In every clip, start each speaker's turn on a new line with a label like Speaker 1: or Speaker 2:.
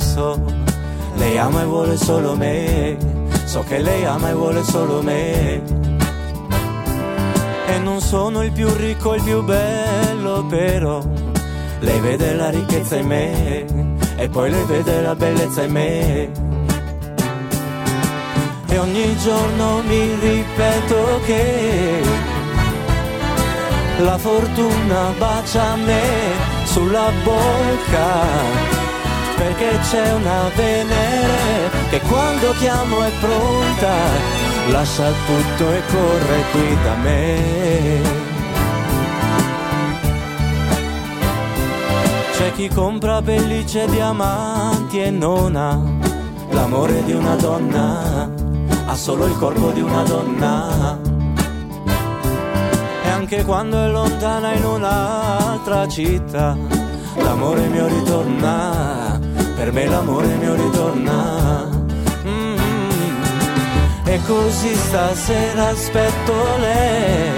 Speaker 1: so, lei ama e vuole solo me, so che lei ama e vuole solo me. E non sono il più ricco, il più bello, però lei vede la ricchezza in me e poi lei vede la bellezza in me. E ogni giorno mi ripeto che la fortuna bacia me sulla bocca perché c'è una Venere che quando chiamo è pronta, lascia tutto e corre qui da me. C'è chi compra pellicce e diamanti e non ha l'amore di una donna, ha solo il corpo di una donna. E anche quando è lontana in un'altra città, l'amore mio ritorna, per me l'amore mio ritorna. Mm. E così stasera aspetto lei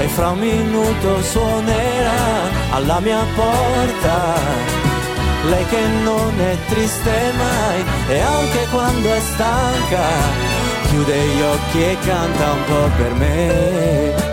Speaker 1: e fra un minuto suonerà alla mia porta. Lei che non è triste mai e anche quando è stanca chiude gli occhi e canta un po' per me.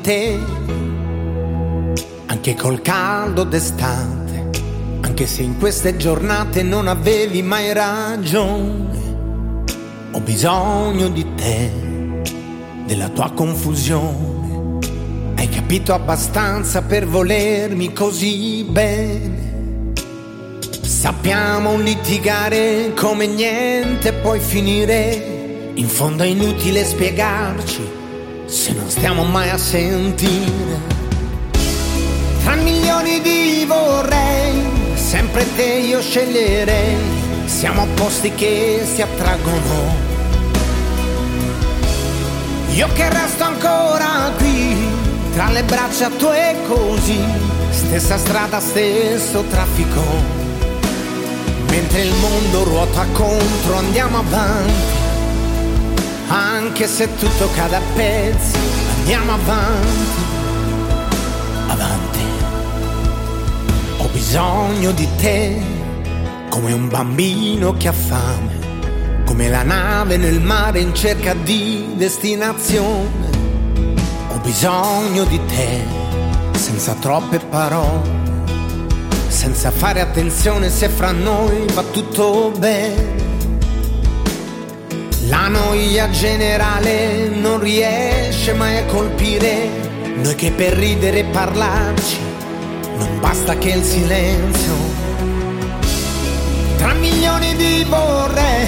Speaker 2: Te, anche col caldo d'estate, anche se in queste giornate non avevi mai ragione. Ho bisogno di te, della tua confusione. Hai capito abbastanza per volermi così bene. Sappiamo litigare come niente puoi finire. In fondo è inutile spiegarci se non stiamo mai a sentire. Tra milioni di vorrei, sempre te io sceglierei, siamo posti che si attraggono. Io che resto ancora qui, tra le braccia tue così, stessa strada, stesso traffico. Mentre il mondo ruota contro, andiamo avanti anche se tutto cade a pezzi, andiamo avanti, avanti. Ho bisogno di te, come un bambino che ha fame, come la nave nel mare in cerca di destinazione. Ho bisogno di te, senza troppe parole, senza fare attenzione se fra noi va tutto bene la noia generale non riesce mai a colpire noi che per ridere e parlarci non basta che il silenzio. Tra milioni di vorrei,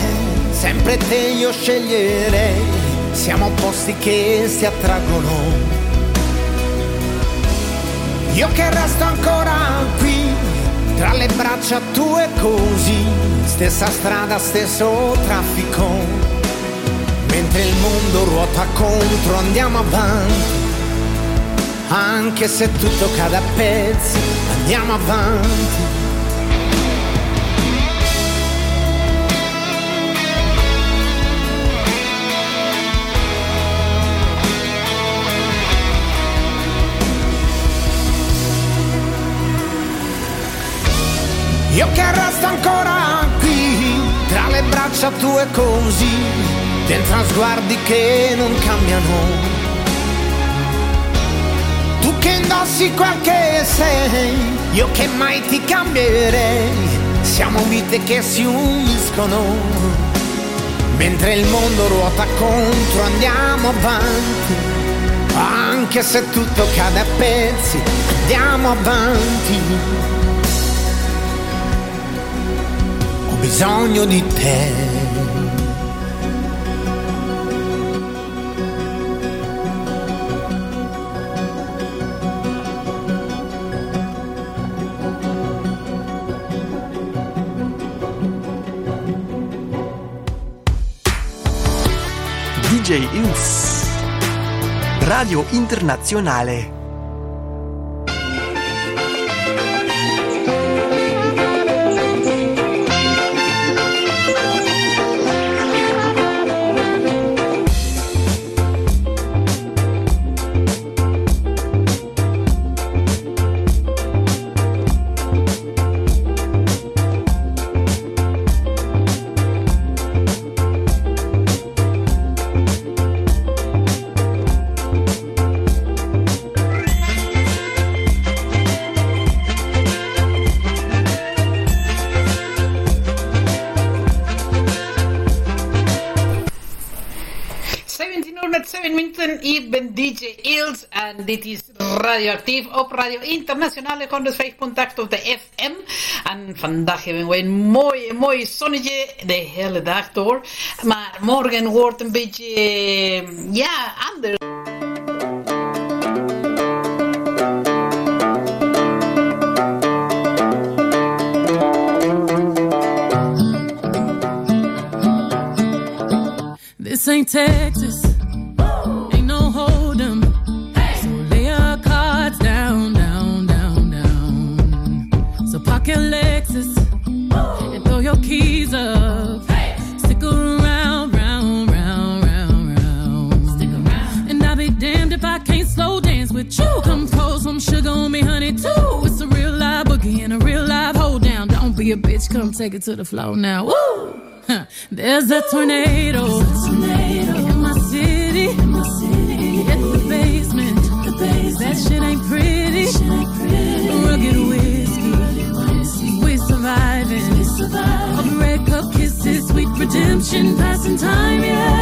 Speaker 2: sempre te io sceglierei, siamo posti che si attraggono. Io che resto ancora qui, tra le braccia tue così, stessa strada, stesso traffico Mentre il mondo ruota contro andiamo avanti, anche se tutto cade a pezzi, andiamo avanti. Io che resto ancora qui, tra le braccia tue così, dentro a sguardi che non cambiano. Tu che indossi quel che sei, io che mai ti cambierei, siamo vite che si uniscono. Mentre il mondo ruota contro andiamo avanti, anche se tutto cade a pezzi, andiamo avanti. Ho bisogno di te.
Speaker 3: DJ. Radio Internazionale.
Speaker 4: En dit is Radioactief op Radio Internationale 105.8 op de FM. En vandaag hebben we een mooi, mooi zonnetje de hele dag door. Maar morgen wordt een beetje, ja, anders.
Speaker 5: This ain't Texas. Take it to the floor now. Woo! There's a tornado. In my city. Hit the basement. That shit ain't pretty. Rugged whiskey. We surviving. All the red cup kisses, sweet redemption, passing time, yeah.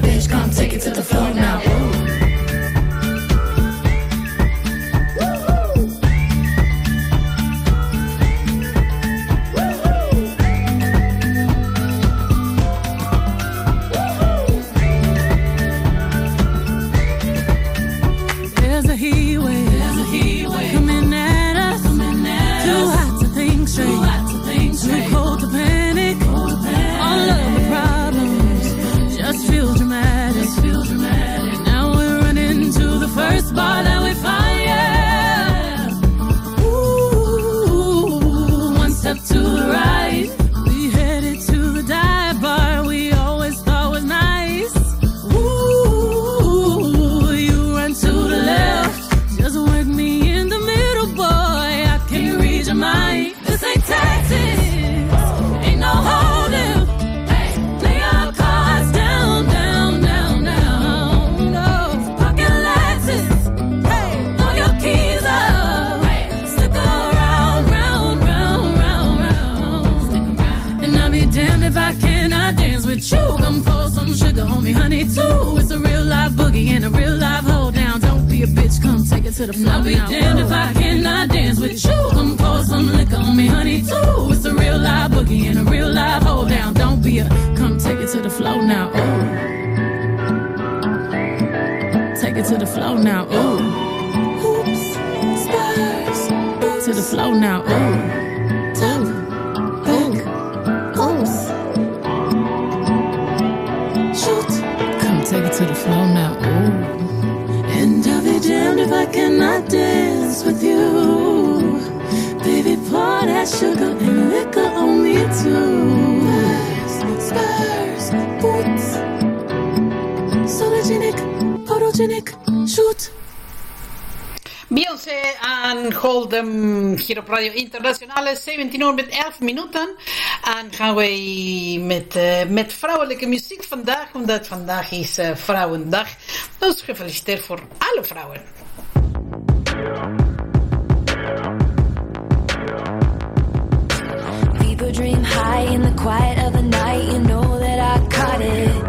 Speaker 5: kapot. Sologenic, photogenic, shoot.
Speaker 4: Beyoncé aan Golden hier op Radio Internationale, 17 uur met 11 minuten. En gaan wij met, eh, met vrouwelijke muziek vandaag, omdat vandaag is uh, Vrouwendag. Dus gefeliciteerd voor alle vrouwen.
Speaker 6: dream high in the quiet of the night, you know that I caught it.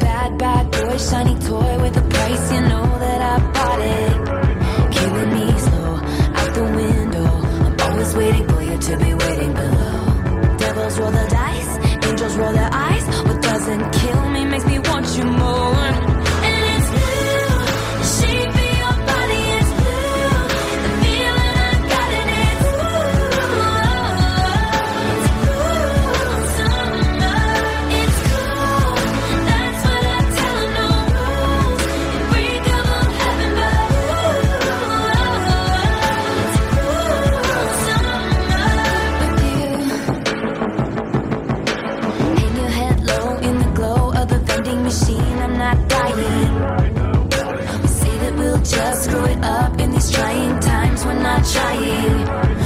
Speaker 6: Bad, bad boy, shiny toy with a price, you know that I bought it. Killing me slow, out the window. I'm always waiting for you to be waiting below. Devils roll the dice, angels roll their not trying.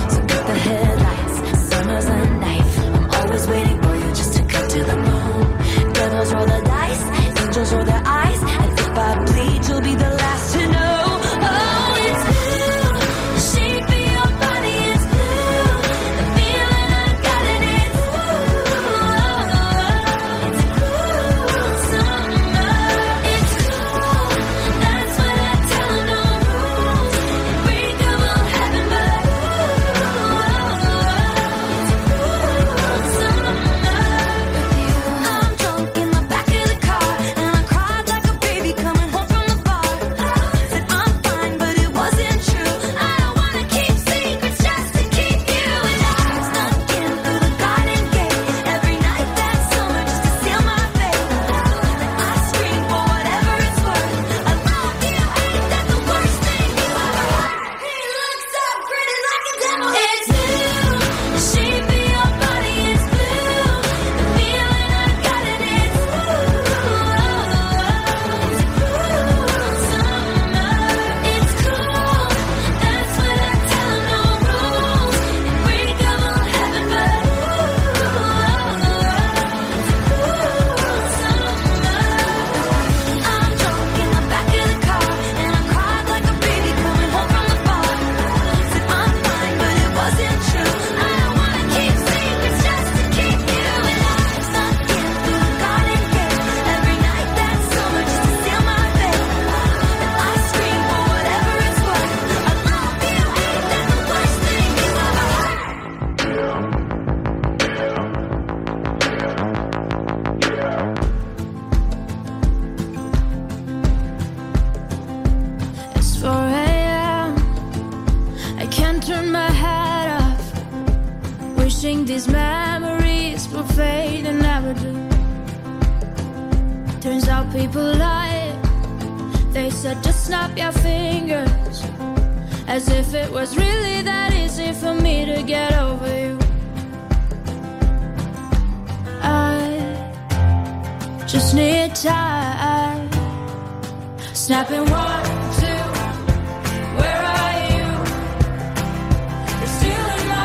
Speaker 7: Snapping one, two, where are you? You're.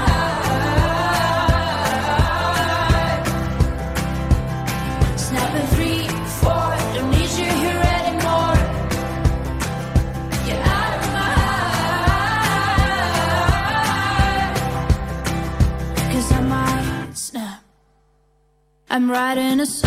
Speaker 7: Snapping three, four, don't need you here anymore. You're out of my I might snap. I'm writing a song.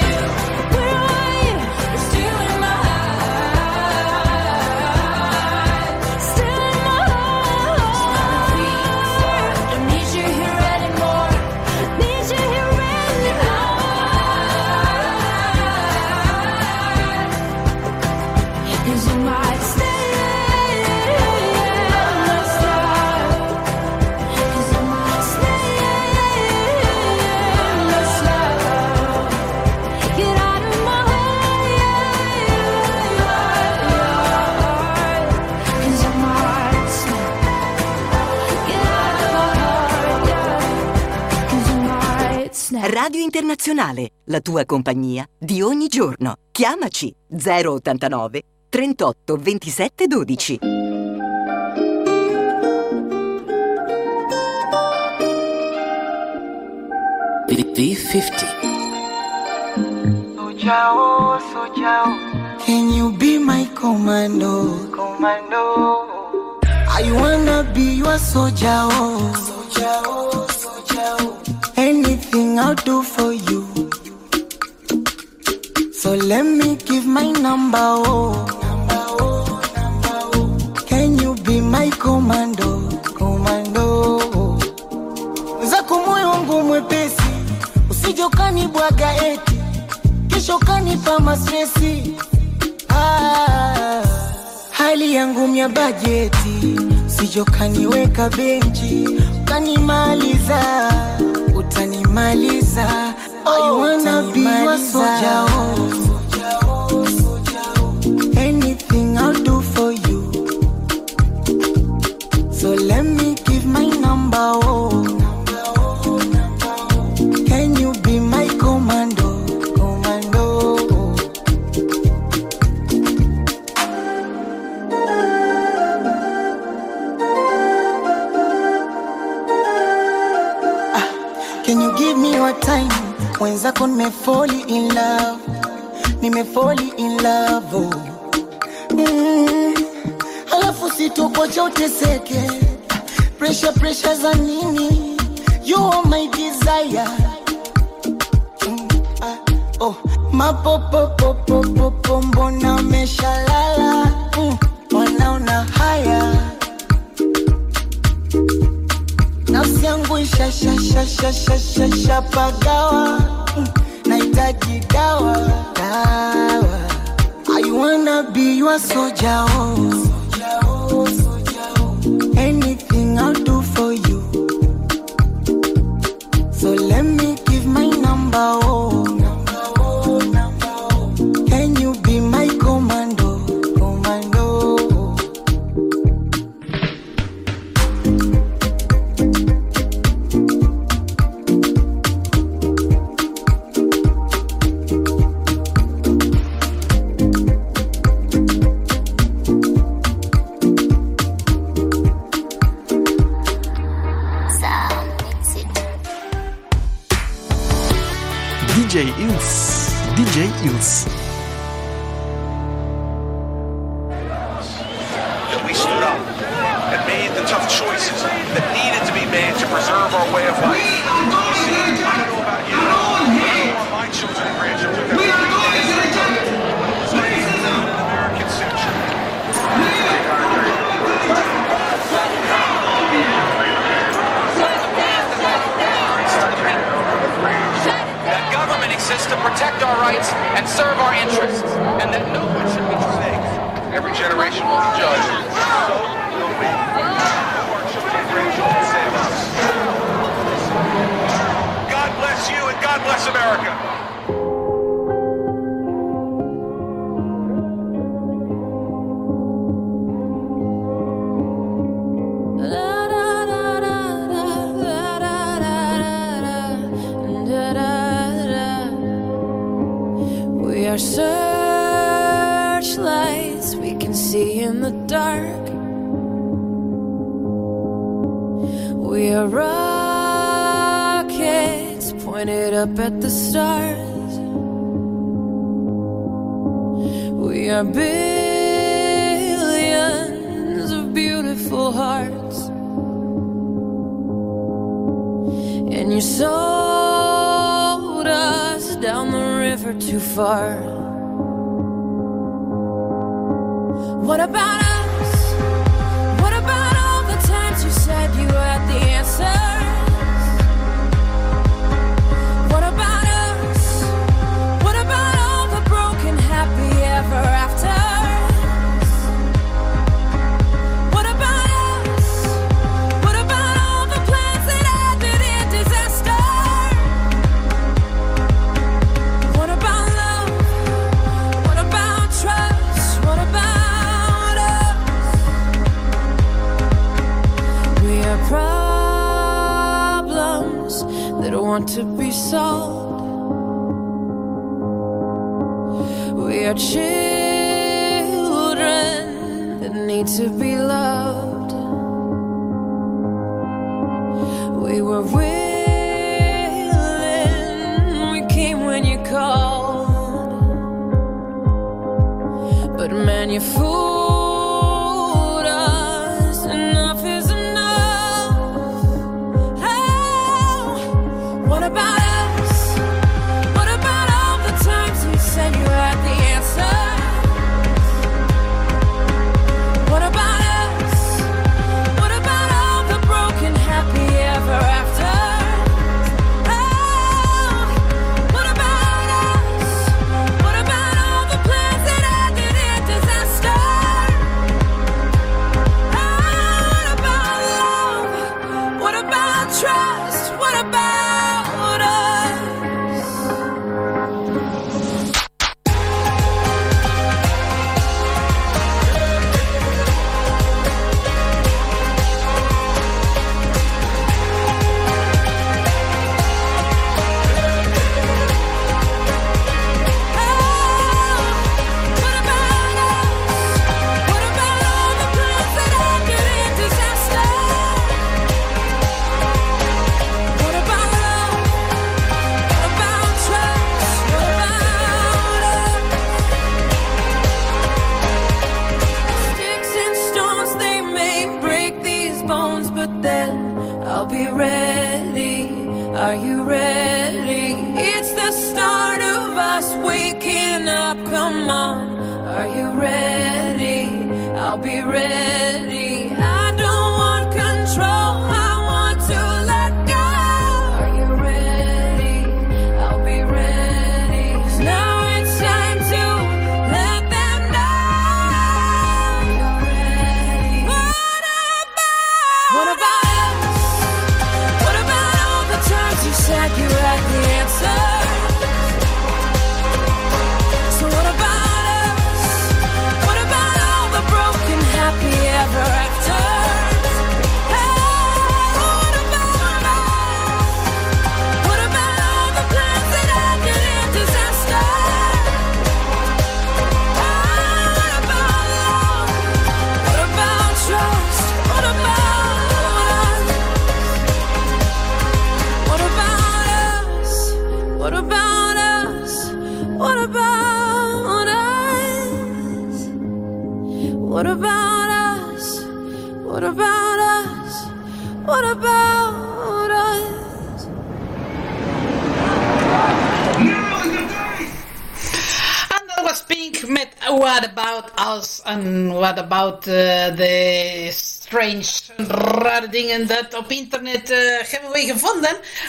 Speaker 8: Radio Internazionale, la tua compagnia di ogni giorno. Chiamaci 089 38 27 12.
Speaker 1: B50.
Speaker 9: Sojao, Sojao. Can you be my commando? Commando. I wanna be your soldier. Oh. Sojao, Sojao. Anything I'll do for you. So let me give my number. Oh. Number, oh, number, oh. Can you be my commando? Commando. Zako moyo wangu mwepesi, usije ukanibwaga eti kesho kanipa mastresi. Ah, hali yangu mya bajeti, usije ukaniweka benchi ukanimaliza, utanimaliza. I oh, wanna be your oh, soldier, oh. Anything I'll do for you. So let me give my number, oh. You give me your time? Mwenzako nimefoli in love, nimefoli in love oh. mm. Alafu sitokocha uteseke, pressure pressure za nini? You are my desire Mm, ah, oh. Nafsi yangu mm, nahitaji dawa dawa I wanna be your soldier oh. You.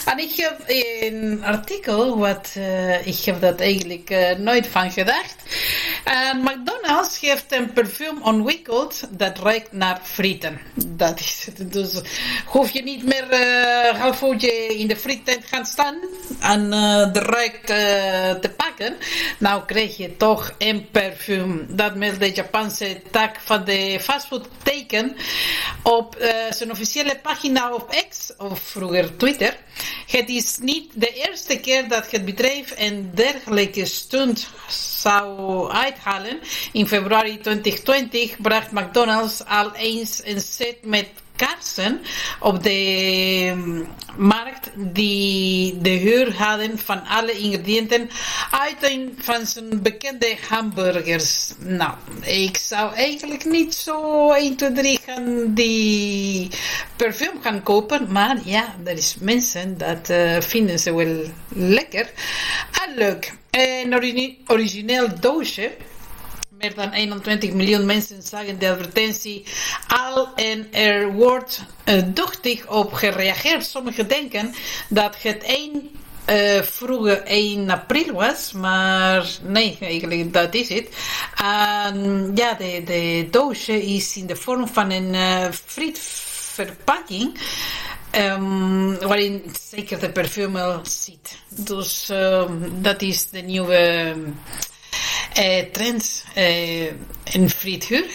Speaker 4: En ik heb een artikel, wat eh, ik heb dat eigenlijk eh, nooit van gedacht. En McDonald's heeft een parfum ontwikkeld dat ruikt naar frieten. Dat is dus eh, hoef je niet meer eh, uh, half uurtje in de frietent gaan staan en uh, de ruik te pakken. Nou krijg je toch een parfum dat met de Japanse tak van de fastfood teken op zijn officiële pagina op X, of vroeger Twitter. Het is niet de eerste keer dat het bedrijf een dergelijke stunt zou uithalen. In februari 2020 bracht McDonald's al eens een set met kaarsen op de mm, markt die de huur hadden van alle ingrediënten uit een van zijn bekende hamburgers. Nou, ik zou eigenlijk niet zo 1, 2, 3 gaan die parfum gaan kopen, maar ja, er is mensen dat eh, vinden ze wel lekker en leuk. Een origi- origineel doosje meer dan 21 miljoen mensen zagen de advertentie al en er wordt eh, duchtig op gereageerd. Sommigen denken dat het 1 eh, vroeger 1 april was, maar nee, eigenlijk dat is het. En ja, de, de doosje is in de vorm van een eh frietverpakking. ehm, waarin zeker de parfum zit. Dus ehm, dat is de nieuwe eh, trend. eh, een frituur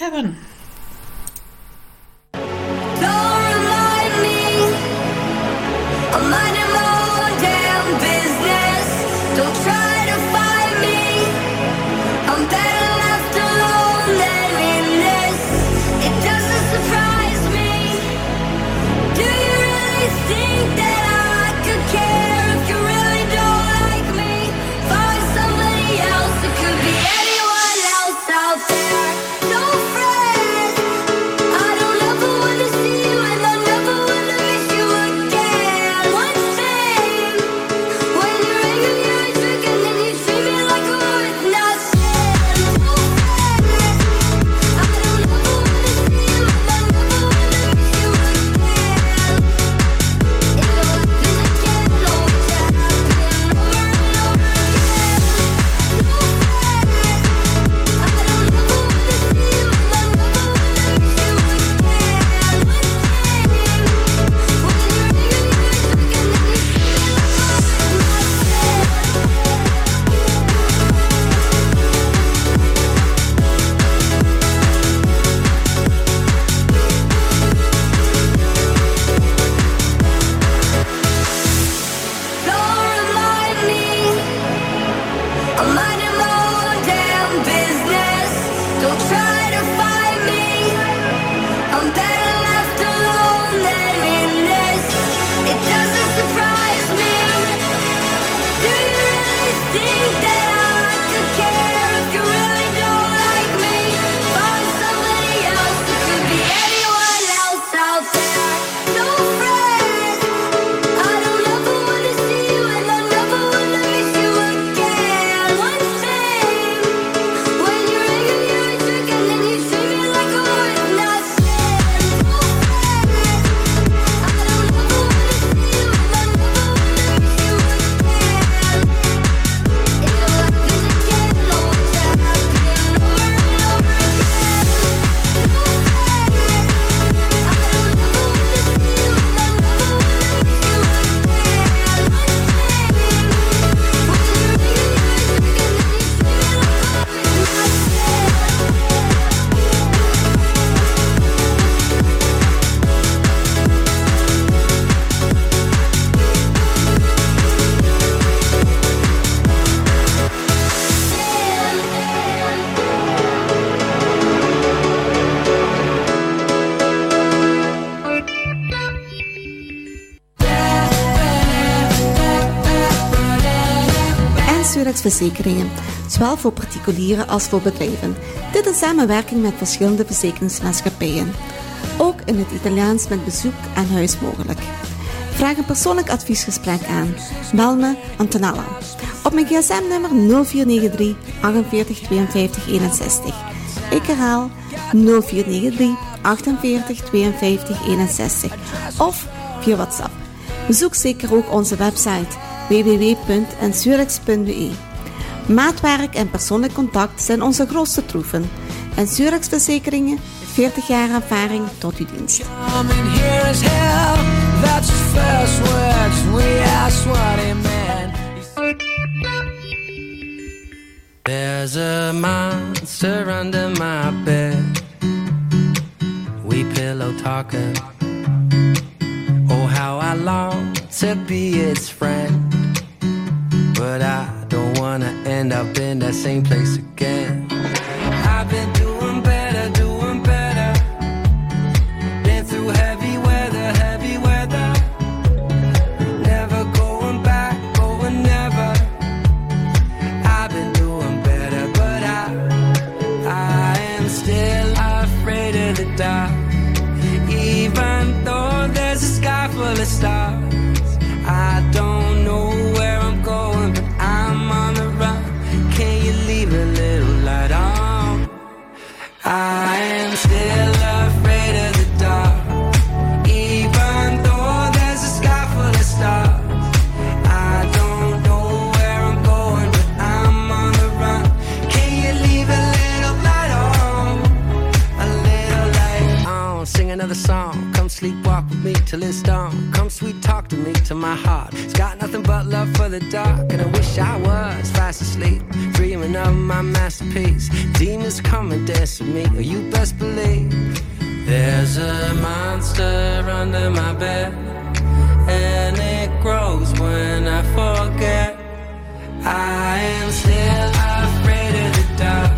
Speaker 10: zowel voor particulieren als voor bedrijven. Dit in samenwerking met verschillende verzekeringsmaatschappijen. Ook in het Italiaans met bezoek aan huis mogelijk. Vraag een persoonlijk adviesgesprek aan. Bel me Antonella. Op mijn gsm-nummer 0493 48 52 61. Ik herhaal 0493 48 52 61. Of via WhatsApp. Bezoek zeker ook onze website www.ensurex.be. Maatwerk en persoonlijk contact zijn onze grootste troeven. En Surex Verzekeringen, 40 jaar ervaring tot uw dienst.
Speaker 11: There's a monster under my bed. We pillow talking. Oh, how
Speaker 12: I long to be its friend. But I wanna end up in that same place again. till it's dawn. Come sweet talk to me, to my heart. It's got nothing but love for the dark, and I wish I was fast asleep, dreaming of my masterpiece. Demons come and dance with me, or you best believe. There's a monster under my bed, and it grows when I forget. I am still afraid of the dark.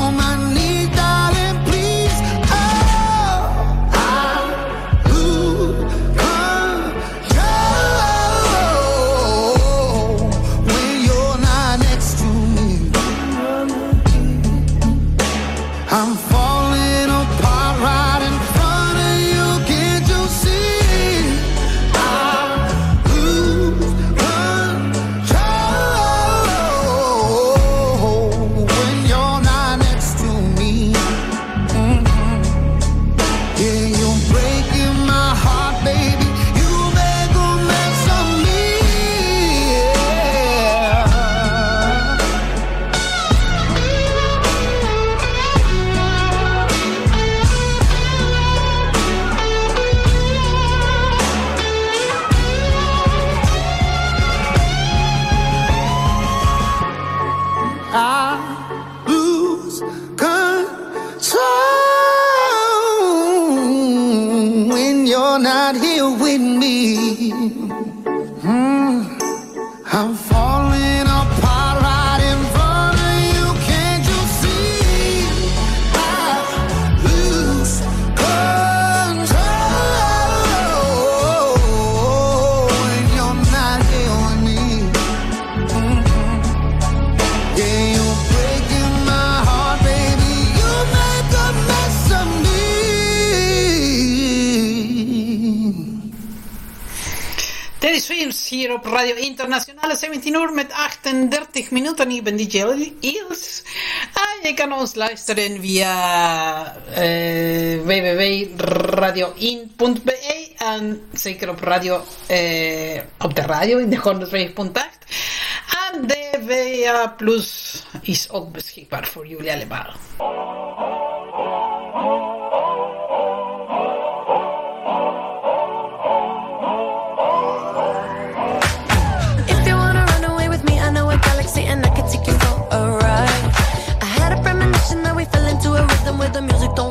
Speaker 4: Nationale 17 uur met 38 minuten. Ik ben DJ Iels. En ah, je kan ons luisteren via eh, www.radioin.be en zeker op, radio, eh, op de radio in de 102.8. En de VA Plus is ook beschikbaar voor jullie allemaal.
Speaker 7: the music don't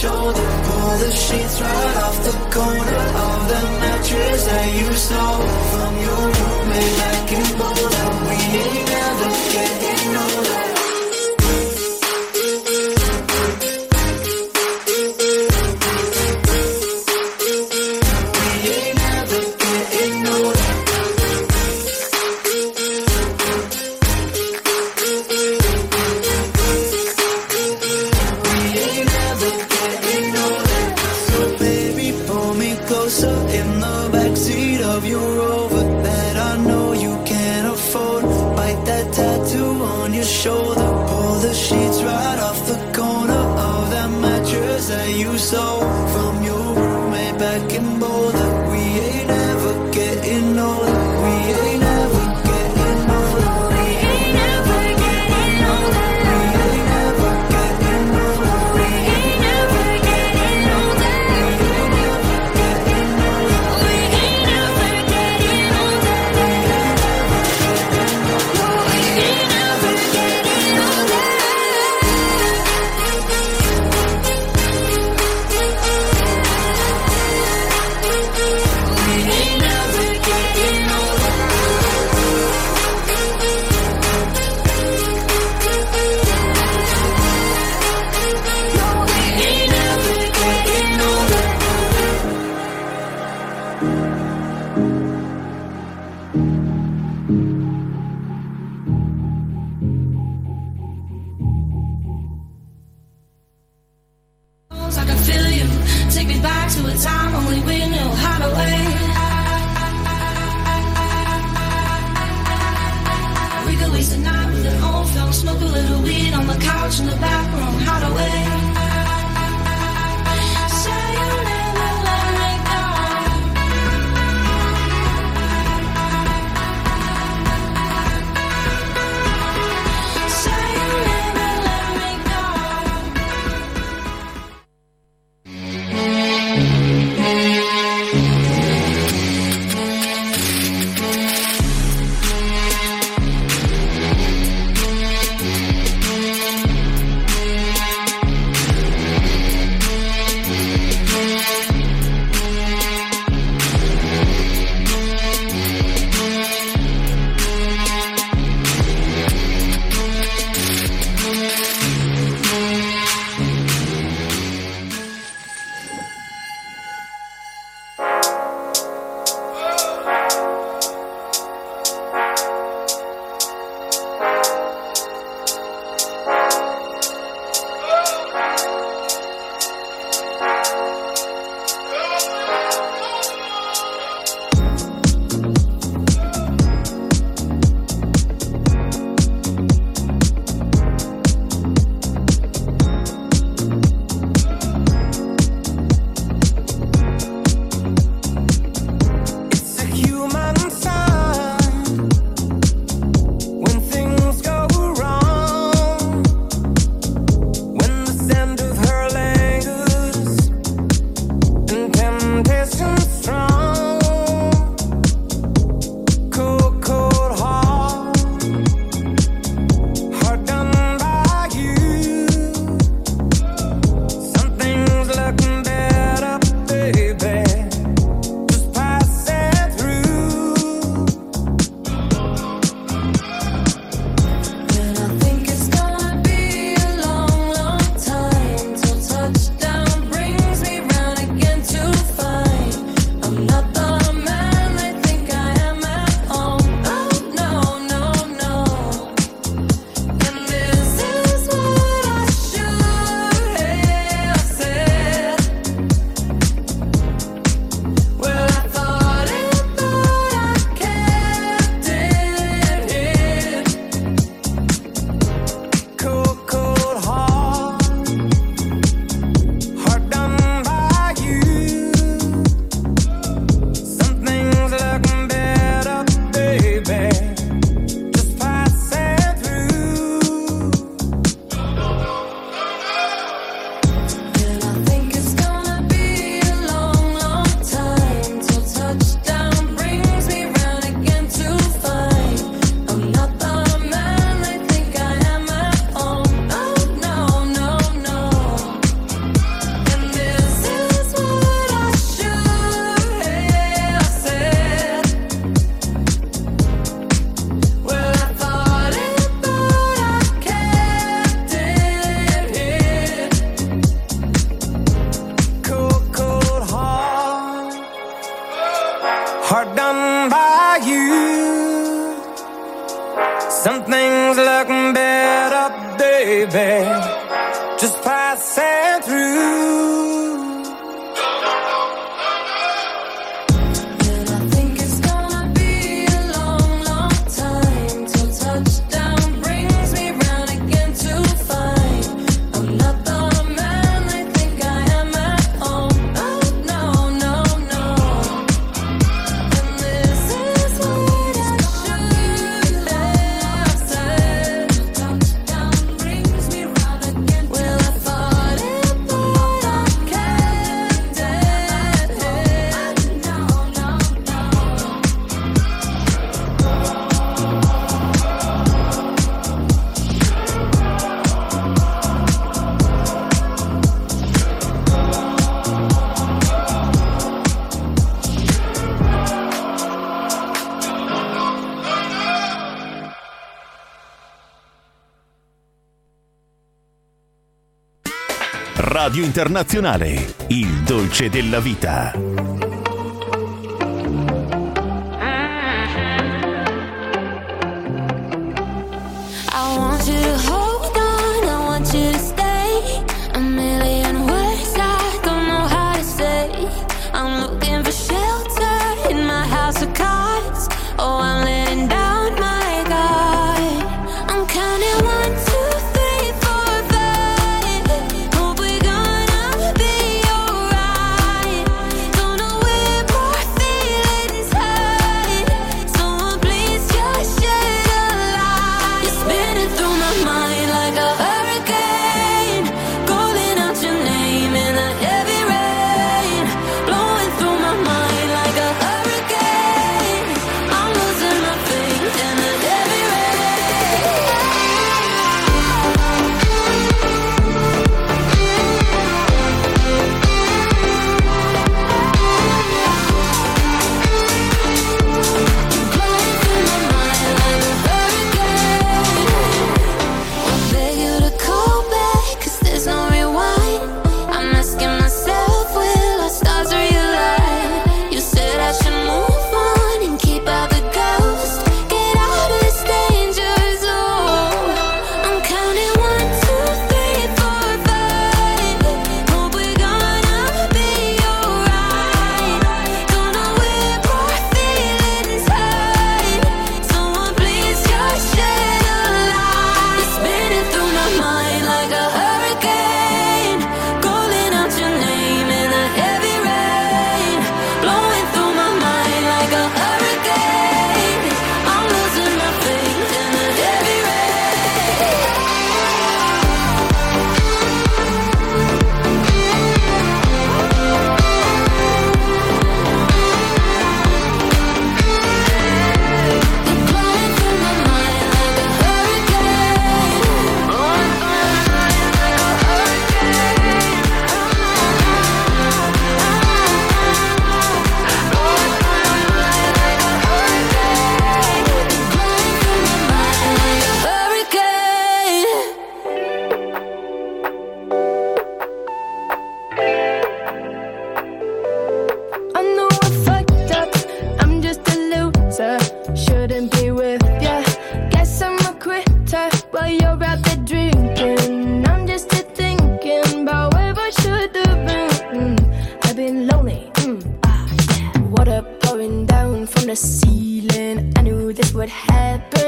Speaker 13: Shoulder. Pull the sheets right off the corner of the mattress that you stole
Speaker 5: feel you. Take me back to a time only we knew how to wait. We could waste a night with an old film, smoke a little weed on the couch in the back room. How.
Speaker 6: Radio Internazionale, il dolce della vita.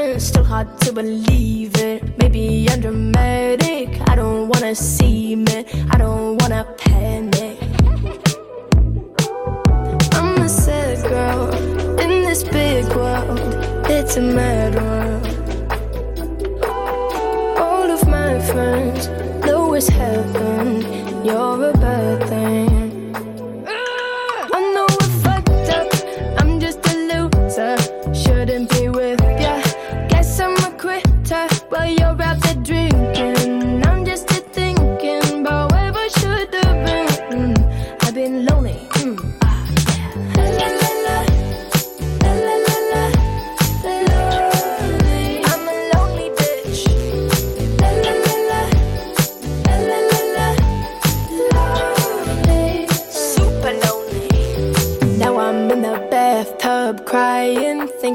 Speaker 14: it's
Speaker 15: still hard to believe it. Maybe I'm dramatic, I don't wanna see me, I don't wanna panic. I'm a sad girl in this big world, it's a mad world. All of my friends know it's heaven, you're a bad thing.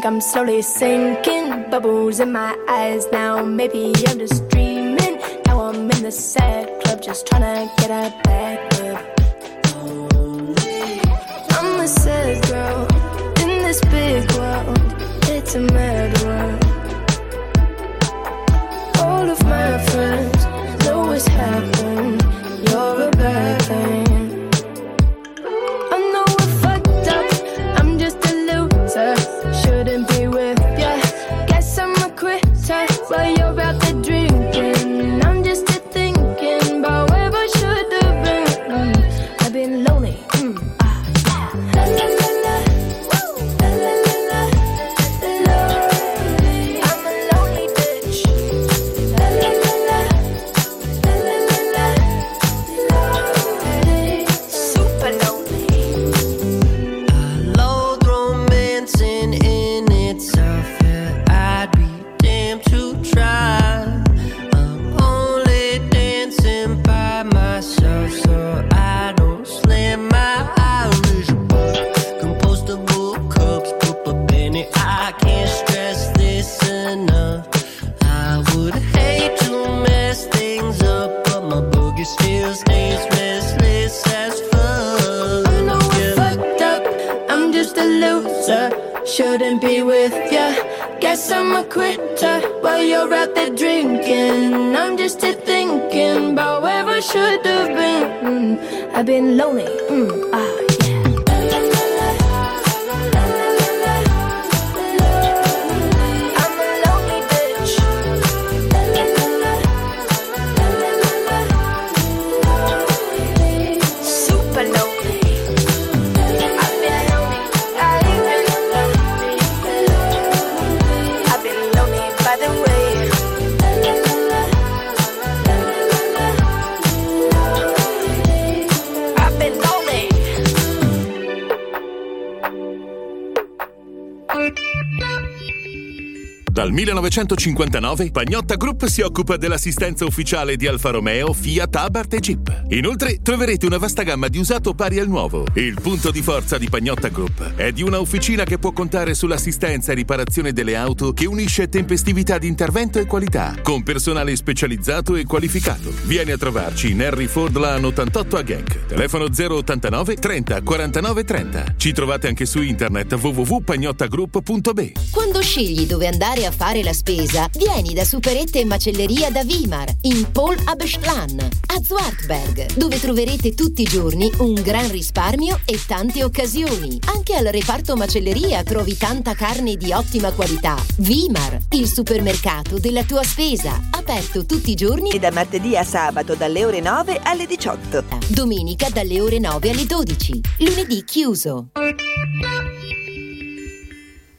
Speaker 15: I'm slowly sinking. Bubbles in my eyes now. Maybe I'm just dreaming. Now I'm in the sad club, just trying to get out.
Speaker 16: back. 1959 Pagnotta Group si occupa dell'assistenza ufficiale di Alfa Romeo, Fiat, Abarth e Jeep. Inoltre troverete una vasta gamma di usato pari al nuovo. Il punto di forza di Pagnotta Group è di una officina che può contare sull'assistenza e riparazione delle auto che unisce tempestività di intervento e qualità, con personale specializzato e qualificato. Vieni a trovarci in Harry Ford Lan 88 a Genk. Telefono 089 30 49 30. Ci trovate anche su internet www.pagnottagroup.be.
Speaker 17: Quando scegli dove andare a fare la spesa, vieni da Superette e Macelleria da Wimar, in Paul Abestlan, a Zwartberg, dove troverete tutti i giorni un gran risparmio e tante occasioni. Anche al reparto macelleria trovi tanta carne di ottima qualità. Wimar, il supermercato della tua spesa, aperto tutti i giorni
Speaker 8: E da martedì a sabato dalle ore 9 alle 18.
Speaker 17: domenica dalle ore 9 alle 12, lunedì chiuso.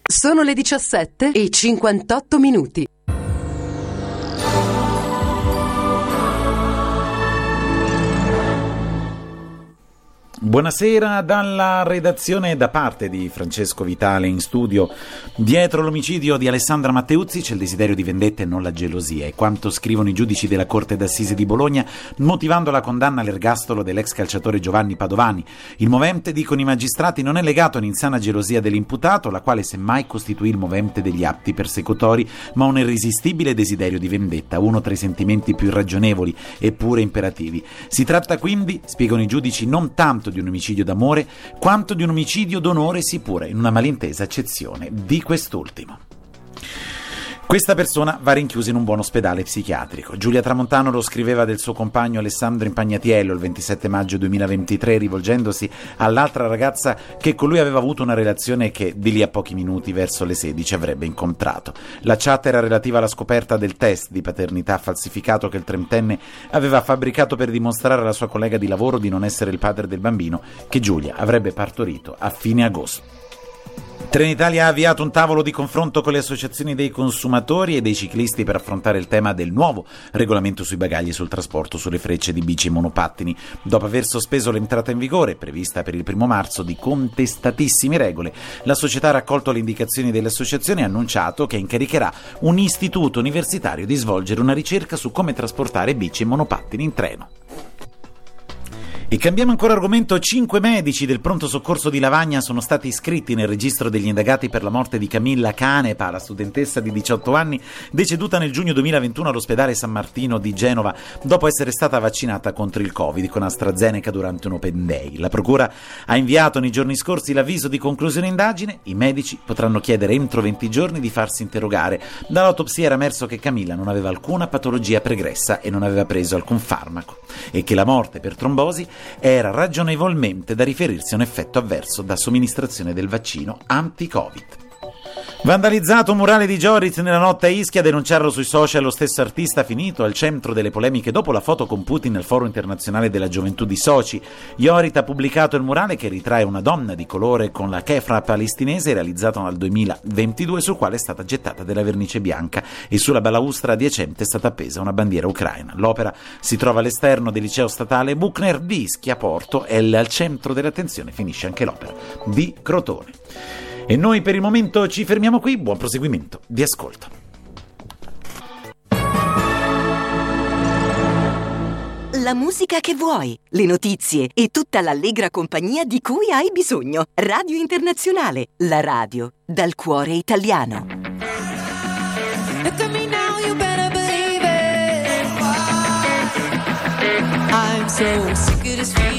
Speaker 18: Sono le 17 e 58 minuti.
Speaker 19: Buonasera dalla redazione da parte di Francesco Vitale in studio. Dietro l'omicidio di Alessandra Matteuzzi c'è il desiderio di vendetta e non la gelosia, è quanto scrivono i giudici della Corte d'Assise di Bologna, motivando la condanna all'ergastolo dell'ex calciatore Giovanni Padovani. Il movente, dicono i magistrati, non è legato a un'insana gelosia dell'imputato, la quale semmai costituì il movente degli atti persecutori, ma un irresistibile desiderio di vendetta, uno tra i sentimenti più irragionevoli eppure imperativi. Si tratta quindi, spiegano i giudici, non tanto di un omicidio d'amore, quanto di un omicidio d'onore, sì pure in una malintesa accezione di quest'ultimo. Questa persona va rinchiusa in un buon ospedale psichiatrico. Giulia Tramontano lo scriveva del suo compagno Alessandro Impagnatiello il 27 maggio 2023, rivolgendosi all'altra ragazza che con lui aveva avuto una relazione che di lì a pochi minuti verso le 16 avrebbe incontrato. La chat era relativa alla scoperta del test di paternità falsificato che il trentenne aveva fabbricato per dimostrare alla sua collega di lavoro di non essere il padre del bambino che Giulia avrebbe partorito a fine agosto. Trenitalia ha avviato un tavolo di confronto con le associazioni dei consumatori e dei ciclisti per affrontare il tema del nuovo regolamento sui bagagli e sul trasporto sulle frecce di bici e monopattini. Dopo aver sospeso l'entrata in vigore, prevista per il primo marzo, di contestatissime regole, la società ha raccolto le indicazioni delle associazioni e ha annunciato che incaricherà un istituto universitario di svolgere una ricerca su come trasportare bici e monopattini in treno. E cambiamo ancora argomento. Cinque medici del pronto soccorso di Lavagna sono stati iscritti nel registro degli indagati per la morte di Camilla Canepa, la studentessa di 18 anni, deceduta nel giugno 2021 all'ospedale San Martino di Genova dopo essere stata vaccinata contro il Covid con AstraZeneca durante un Open Day. La Procura ha inviato nei giorni scorsi l'avviso di conclusione indagine. I medici potranno chiedere entro 20 giorni di farsi interrogare. Dall'autopsia era emerso che Camilla non aveva alcuna patologia pregressa e non aveva preso alcun farmaco e che la morte per trombosi era ragionevolmente da riferirsi a un effetto avverso da somministrazione del vaccino anti-Covid. Vandalizzato un murale di Joris nella notte a Ischia, a denunciarlo sui social lo stesso artista finito al centro delle polemiche dopo la foto con Putin nel Foro internazionale della gioventù di Sochi. Jorit ha pubblicato il murale che ritrae una donna di colore con la kefra palestinese realizzato nel 2022 sul quale è stata gettata della vernice bianca e sulla balaustra adiacente è stata appesa una bandiera ucraina. L'opera si trova all'esterno del liceo statale Buchner di Ischia Porto e al centro dell'attenzione finisce anche l'opera di Crotone. E noi per il momento ci fermiamo qui, buon proseguimento vi ascolto.
Speaker 8: La musica che vuoi, le notizie e tutta l'allegra compagnia di cui hai bisogno. Radio Internazionale, la radio dal cuore italiano.
Speaker 20: I'm so sick of this feeling.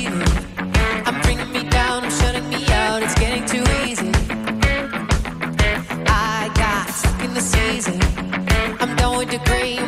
Speaker 20: degree.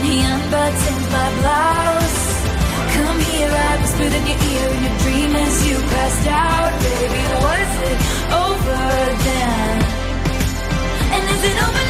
Speaker 6: when he unbuttoned my blouse? Come here, I whispered in your ear in your dream as you passed out, baby. Was it over then? And is it over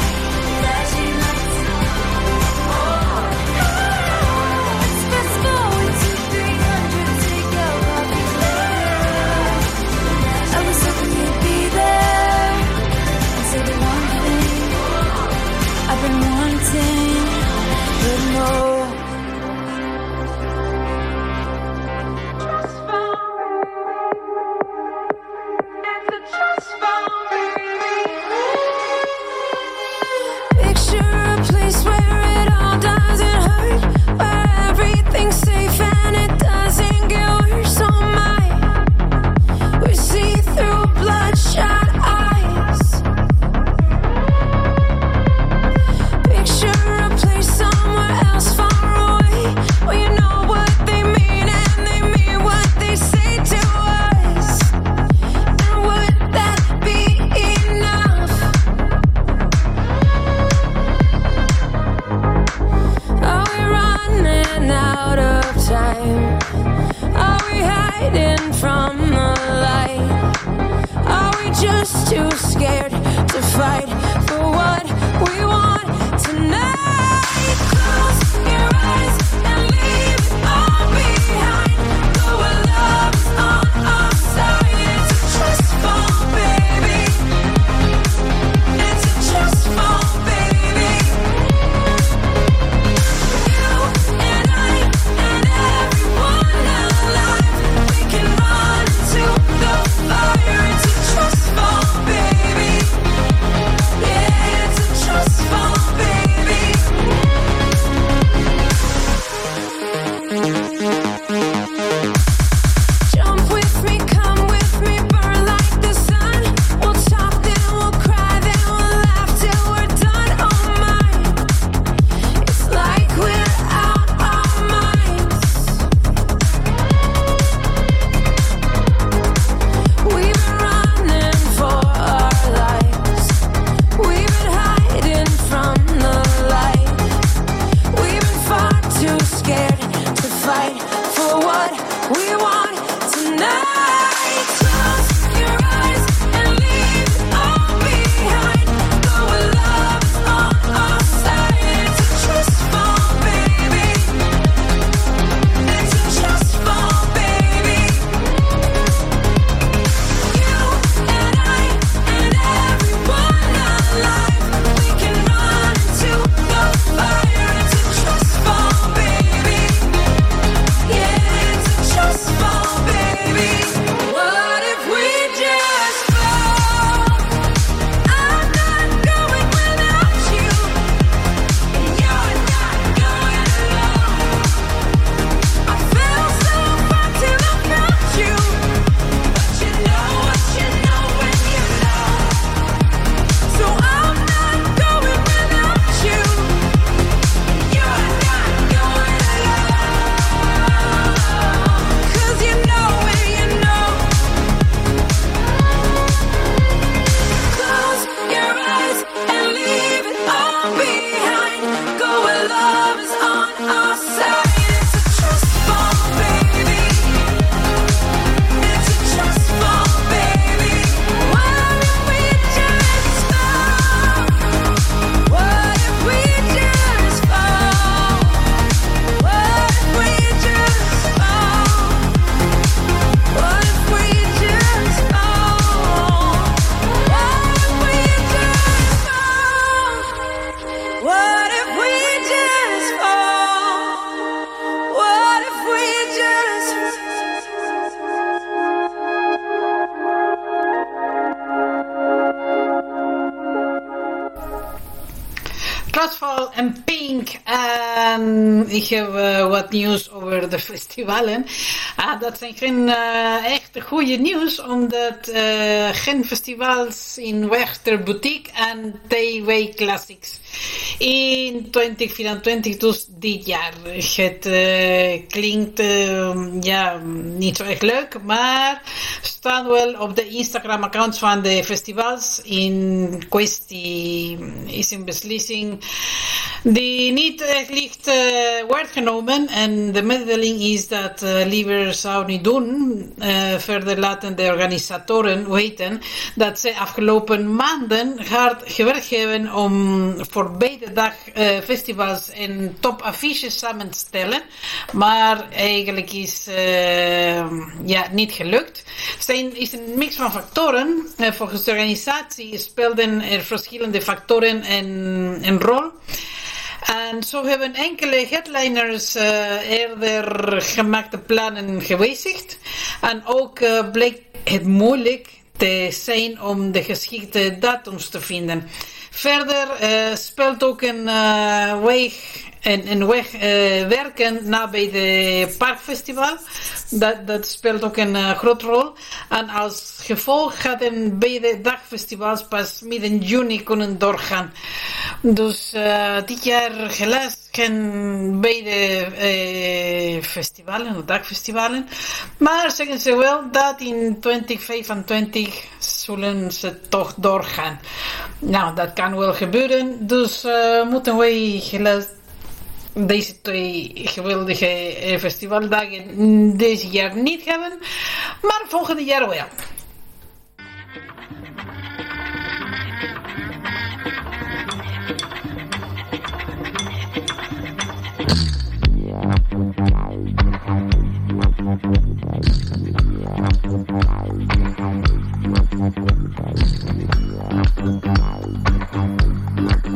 Speaker 21: Nieuws over de festivalen. Ah, dat zijn geen eh, echt goede nieuws, omdat eh, geen festivals in Wechter Boutique en TW Classics. In 2024, dus dit jaar. Het eh, klinkt ja, niet zo erg leuk, maar staan wel op de Instagram-accounts van de festivals. In kwestie is een beslissing die niet echt licht eh, werd genomen. En de mededeling is dat eh, liever zou niet doen. Eh, verder laten de organisatoren weten dat ze afgelopen maanden hard gewerkt hebben om voor beide dag festivals en topaffiches samen te stellen. Maar eigenlijk is ja, niet gelukt. Zijn is een mix van factoren. Eh, volgens de organisatie speelden er verschillende factoren een, rol. En zo hebben enkele headliners eh, eerder gemaakte plannen gewijzigd. En ook eh, bleek het moeilijk te zijn om de geschikte datums te vinden. Verder eh, speelt ook een eh, een, een weg eh, werken nabij de parkfestival. Dat, dat speelt ook een eh, grote rol. En als gevolg hadden beide dagfestivals pas midden juni kunnen doorgaan. Dus eh, dit jaar helaas geen beide eh, festivalen of dagfestivalen. Maar zeggen ze wel dat in 2025 zullen ze toch doorgaan. Nou, dat kan wel gebeuren. Dus moeten wij helaas deze twee geweldige eh, festivaldagen deze jaar niet hebben. Maar volgende jaar wel.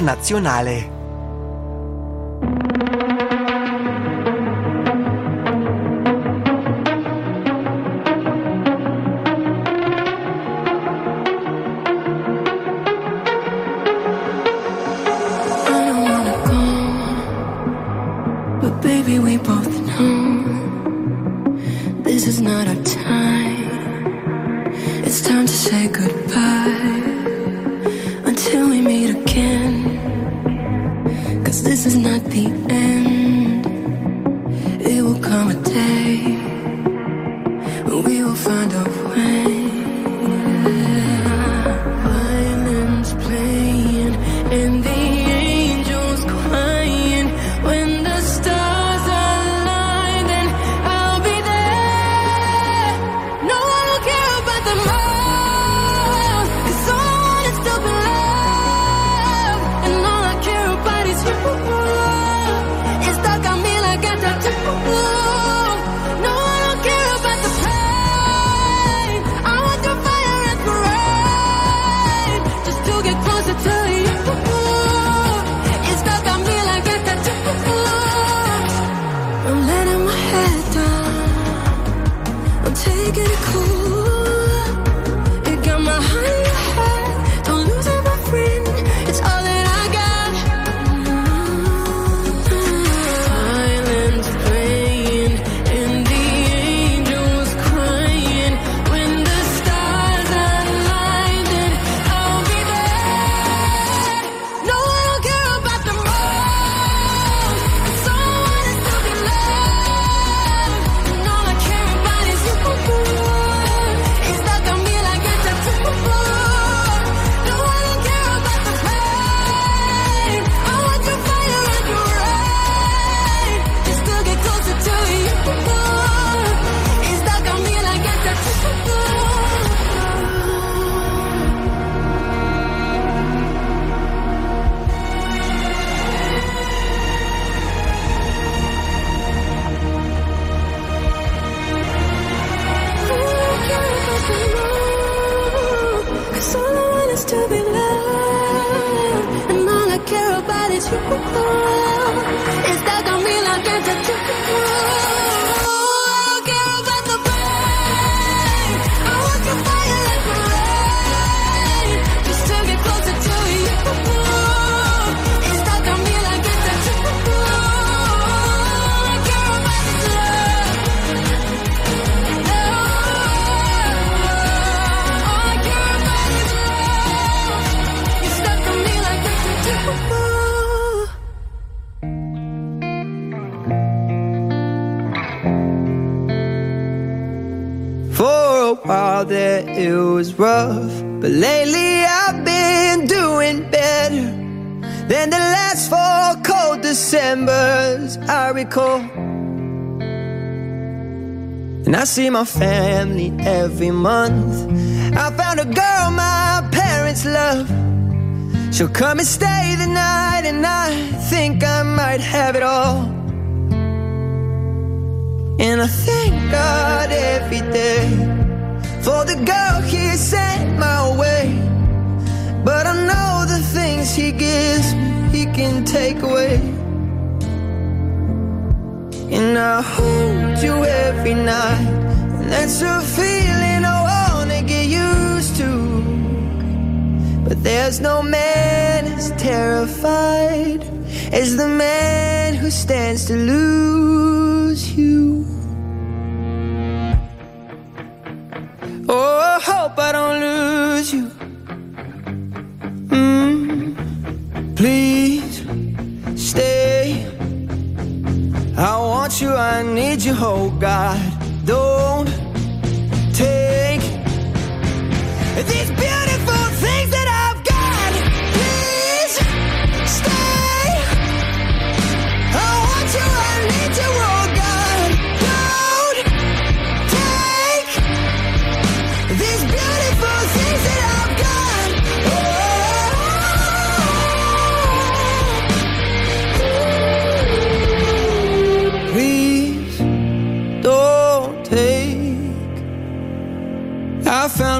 Speaker 22: Internationale. every month. I found a girl my parents love. She'll come and stay the night, and I think I might have it all. And I thank God every day for the girl He sent my way. But I know the things He gives me, He can take away. And I hold you every night, and that's a feeling. There's no man as terrified as the man who stands to lose you. Oh, I hope I don't lose you. Mm, please stay. I want you, I need you, oh God. Don't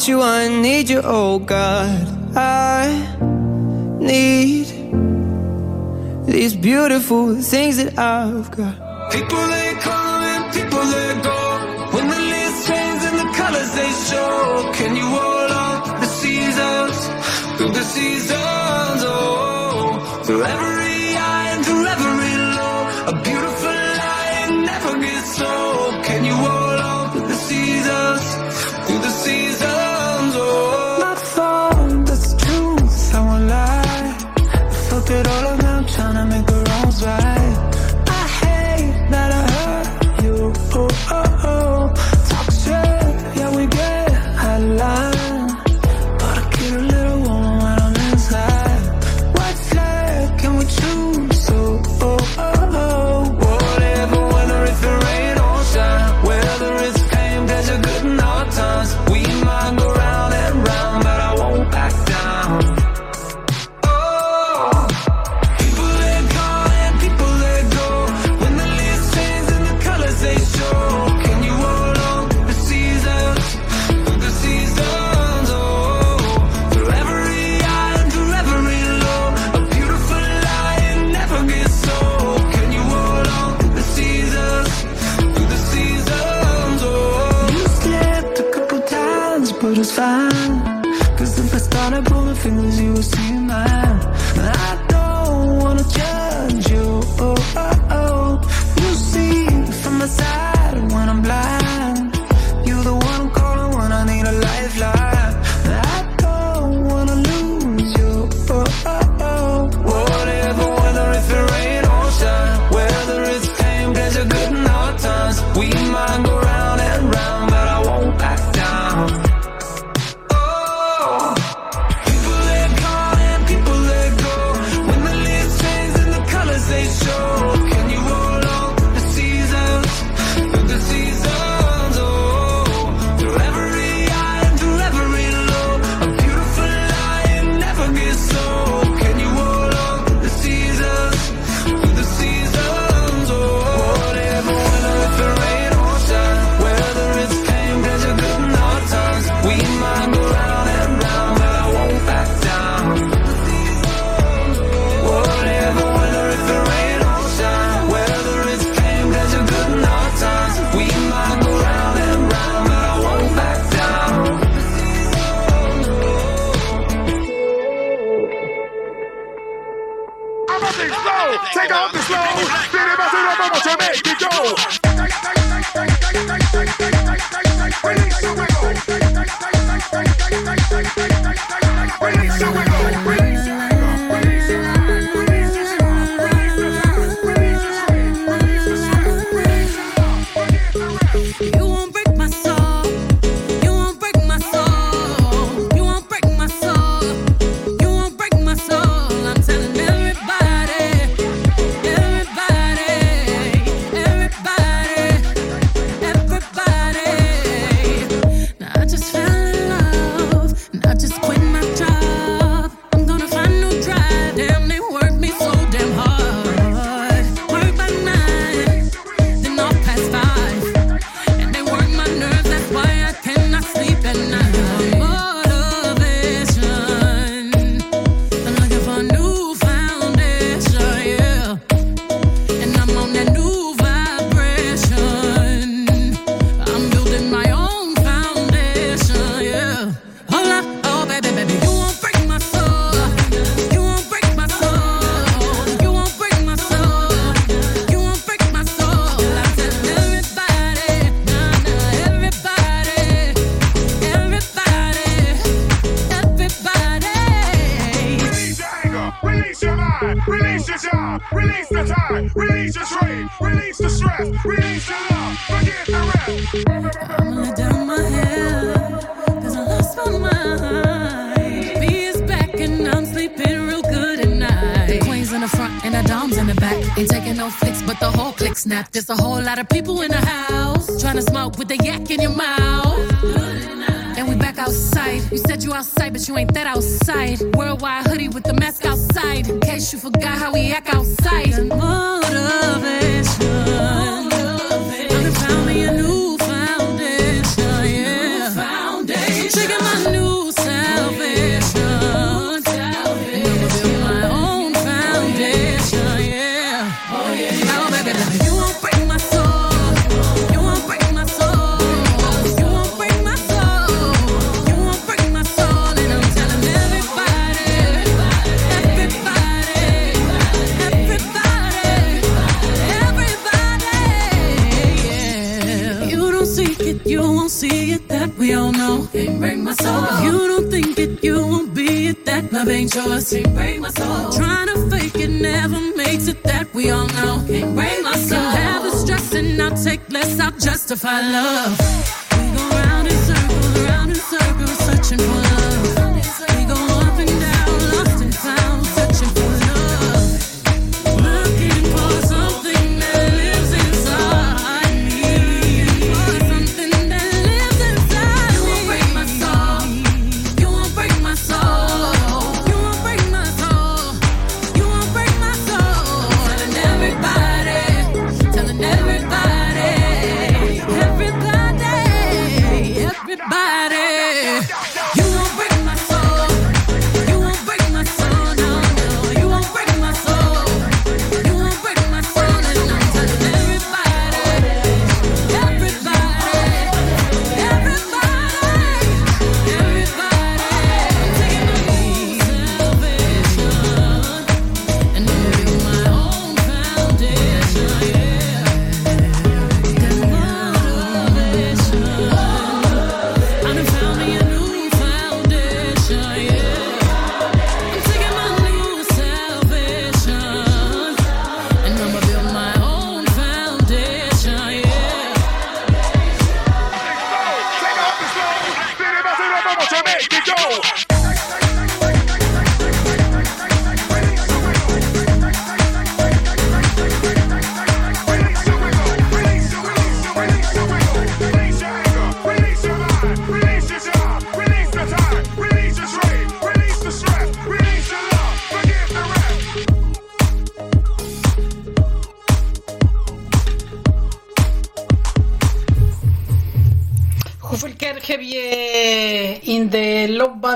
Speaker 22: without you, I need you, oh God. I need these beautiful things that I've got. People they come and people they go. When the leaves change and the colors they show, can you hold on the seasons through the seasons? Oh,
Speaker 5: forever. Soul. Trying to fake it never makes it. That we all know. Can't break my soul. Can have the stress and I'll take less. I'll justify love.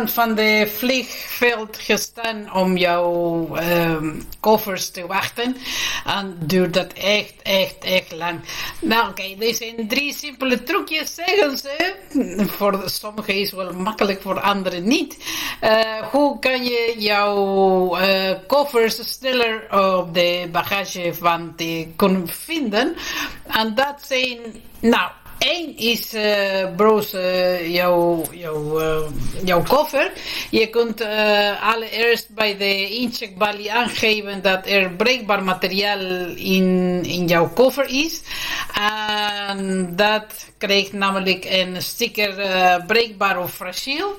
Speaker 4: Van de vliegveld gestaan om jouw ehm, koffers te wachten? En duurt dat echt, echt, echt lang. Nou oké, er zijn drie simpele trucjes, zeggen ze. Voor sommigen is wel makkelijk, voor anderen niet. Eh, hoe kan je jouw eh, koffers sneller op de bagagewand eh, kunnen vinden? En dat zijn, nou... Eén is broos eh, jouw, jouw, eh, jouw koffer. Je kunt eh, allereerst bij de incheckbalie aangeven dat er breekbaar materiaal in, in jouw koffer is. En dat krijgt namelijk een sticker eh, breekbaar of fragiel.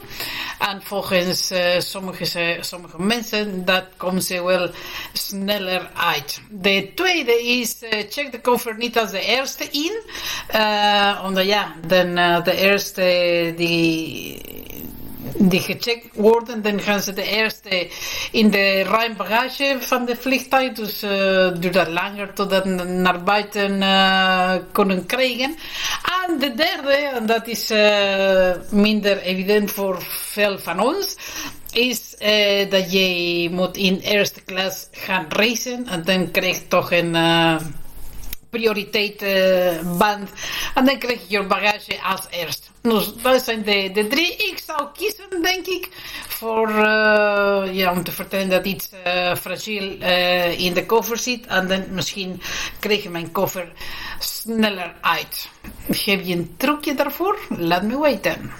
Speaker 4: En volgens sommige, sommige mensen dat komen ze wel sneller uit. De tweede is check de koffer niet als de eerste in. Omdat dan eh, de eerste die, die gecheckt worden, dan gaan ze de eerste in de ruim bagage van de vliegtuig. Dus eh duurt dat langer totdat naar buiten eh, kunnen krijgen. En de derde, en dat is minder evident voor veel van ons, is eh, dat je moet in eerste klas gaan reizen. En dan krijg je toch een... prioriteitenband. En dan krijg je je bagage als eerst. Dus dat zijn de, de drie. Ik zou kiezen, denk ik, voor, eh, ja, om te vertellen dat iets eh, fragiel eh, in de koffer zit. En dan misschien krijg je mijn koffer sneller uit. Heb je een trucje daarvoor? Laat me weten.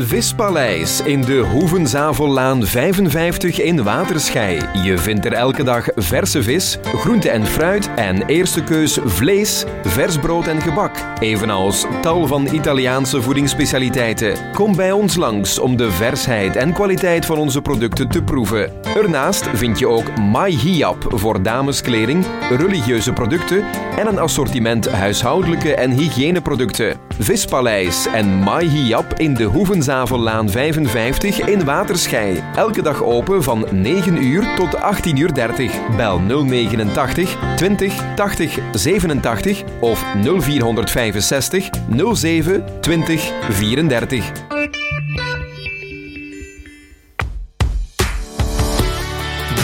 Speaker 23: Vispaleis in de Hoevenzavellaan 55 in Waterschei. Je vindt er elke dag verse vis, groente en fruit en eerste keus vlees, vers brood en gebak. Evenals tal van Italiaanse voedingsspecialiteiten. Kom bij ons langs om de versheid en kwaliteit van onze producten te proeven. Ernaast vind je ook Mai Hiap voor dameskleding, religieuze producten en een assortiment huishoudelijke en hygiëneproducten. Vispaleis en Mai Hiap in de Hoevenzavellaan 55 in Waterschei. Elke dag open van 9 uur tot 18 uur 30. Bel 089 20 80 87 of 0465 07 20 34.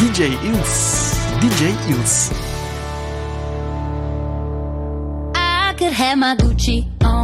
Speaker 3: DJ Ils. DJ Ils.
Speaker 24: I could have my Gucci on.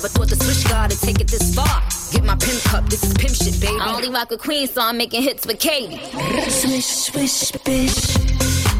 Speaker 24: Never thought the switch guard would take it this far. Get my pimp cup, this is pimp shit, baby. I only rock with queens, so I'm making hits with Katie.
Speaker 25: Swish, swish, bish.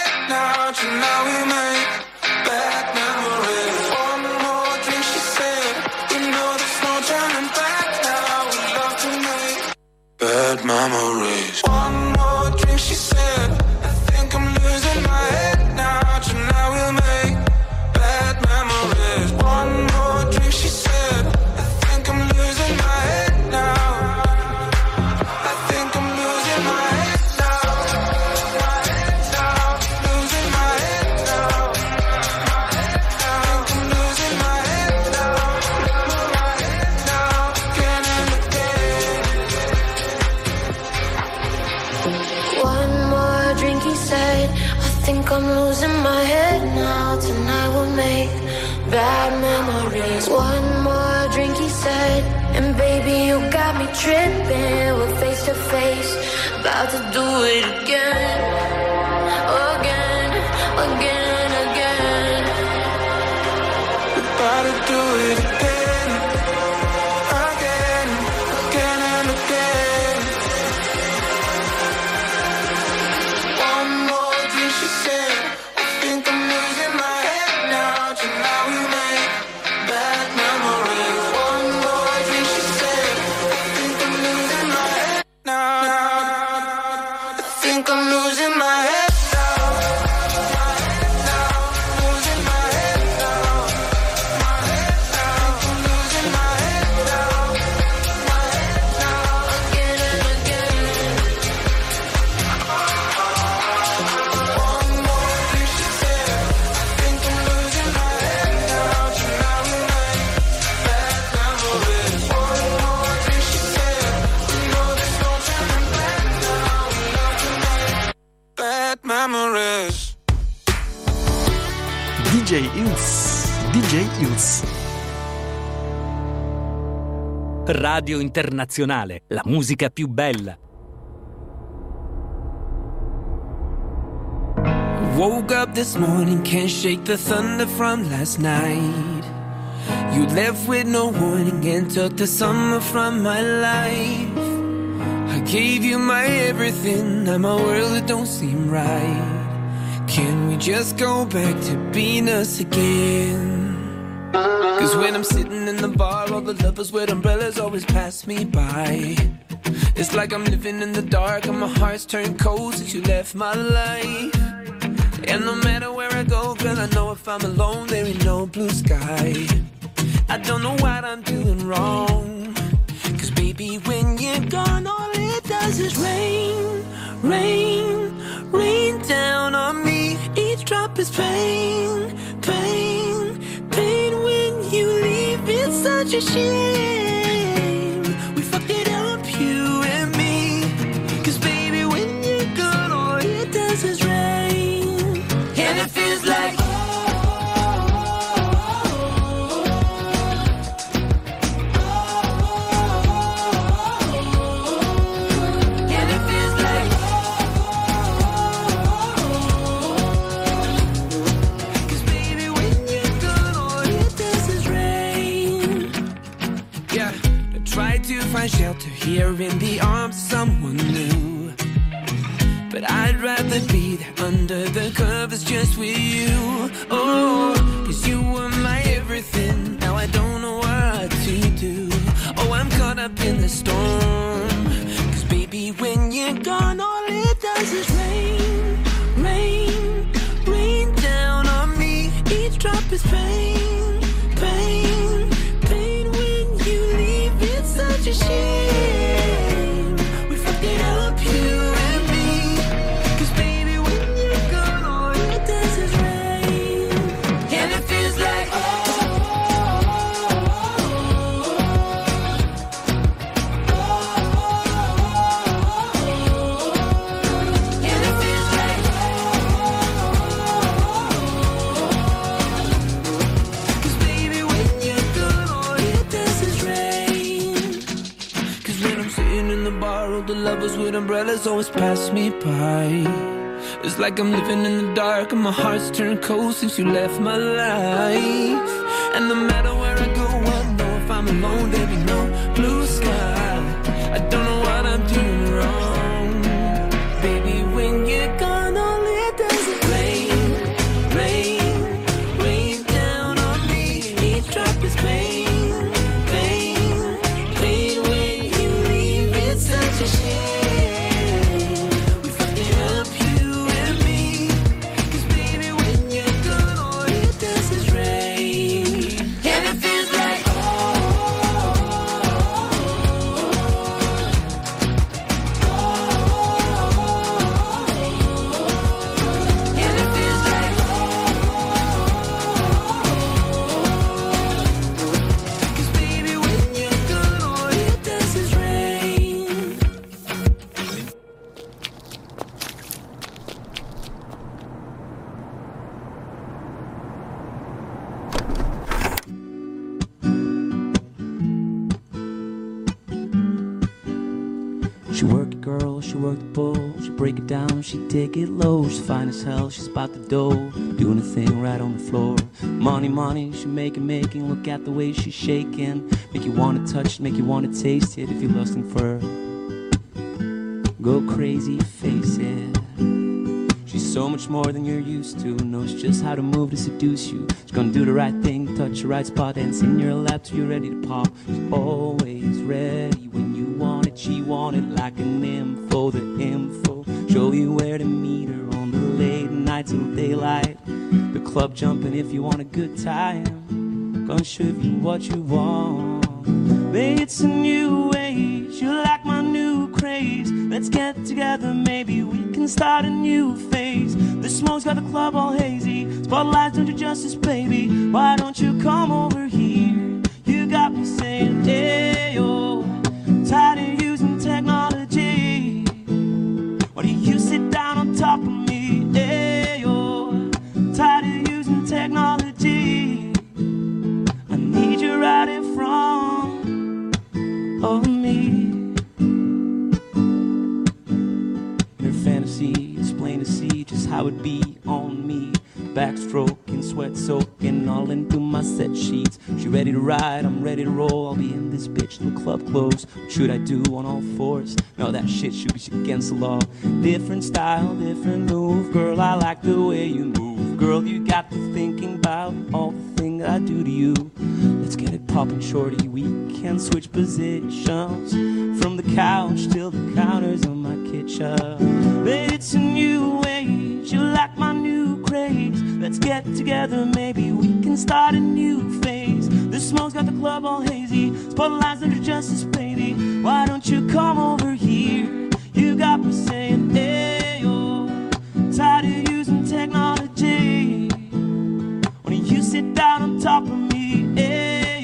Speaker 7: now, you know we made bad memories. One more thing she said, You know there's no turning back now. We love to make bad memories.
Speaker 25: do it
Speaker 26: Radio Internazionale, la musica più bella.
Speaker 12: Woke up this morning, can't shake the thunder from last night. You left with no warning and took the summer from my life. I gave you my everything, now my world it don't seem right. Can we just go back to being us again? Cause when I'm sitting in the bar, all the lovers with umbrellas always pass me by. It's like I'm living in the dark and my heart's turned cold since you left my life. And no matter where I go, girl, I know if I'm alone, there ain't no blue sky. I don't know what I'm doing wrong. Cause baby, when you're gone, all it does is rain, rain, rain down on me. Each drop is pain, pain, 在举行 here in the arms of someone new. But I'd rather be there under the covers just with you. Oh, cause you were my everything. Now I don't know what to do. Oh, I'm caught up in the storm. Cause baby, when you're gone, all it does is rain, rain, rain down on me. Each drop is pain, pain, umbrellas always pass me by. It's like I'm living in the dark and my heart's turned cold since you left my life. And no matter where I go, I know if I'm alone,
Speaker 27: she take it low. She's fine as hell, she's about the dough. Doing a thing right on the floor. Money, money, she making, making. Look at the way she's shaking. Make you wanna touch make you wanna taste it if you're lusting for her. Go crazy, face it. She's so much more than you're used to. Knows just how to move to seduce you. She's gonna do the right thing, touch the right spot, and in your lap till you're ready to pop. She's always ready when you want it. She want it like an info. Show you where to meet her on the late night till daylight. The club jumping if you want a good time. Gonna show you what you want. It's a new age. You like my new craze. Let's get together, maybe we can start a new phase. The smoke's got the club all hazy. Spotlights don't do justice, baby. Why don't you come over here? You got me saying, hey, yo. Ride, I'm ready to roll. I'll be in this bitch till club close. What should I do on all fours? No, that shit should be against the law. Different style, different move. Girl, I like the way you move. Girl, you got me thinking about all the things I do to you. Let's get it poppin', shorty. We can switch positions from the couch till the counters on my kitchen. But it's a new age. You like my new craze. Let's get together, maybe we can start a new phase. Smoke's got the club all hazy. Spotlights under justice, baby. Why don't you come over here? You got me saying, hey. Tired of using technology. When you sit down on top of me, hey.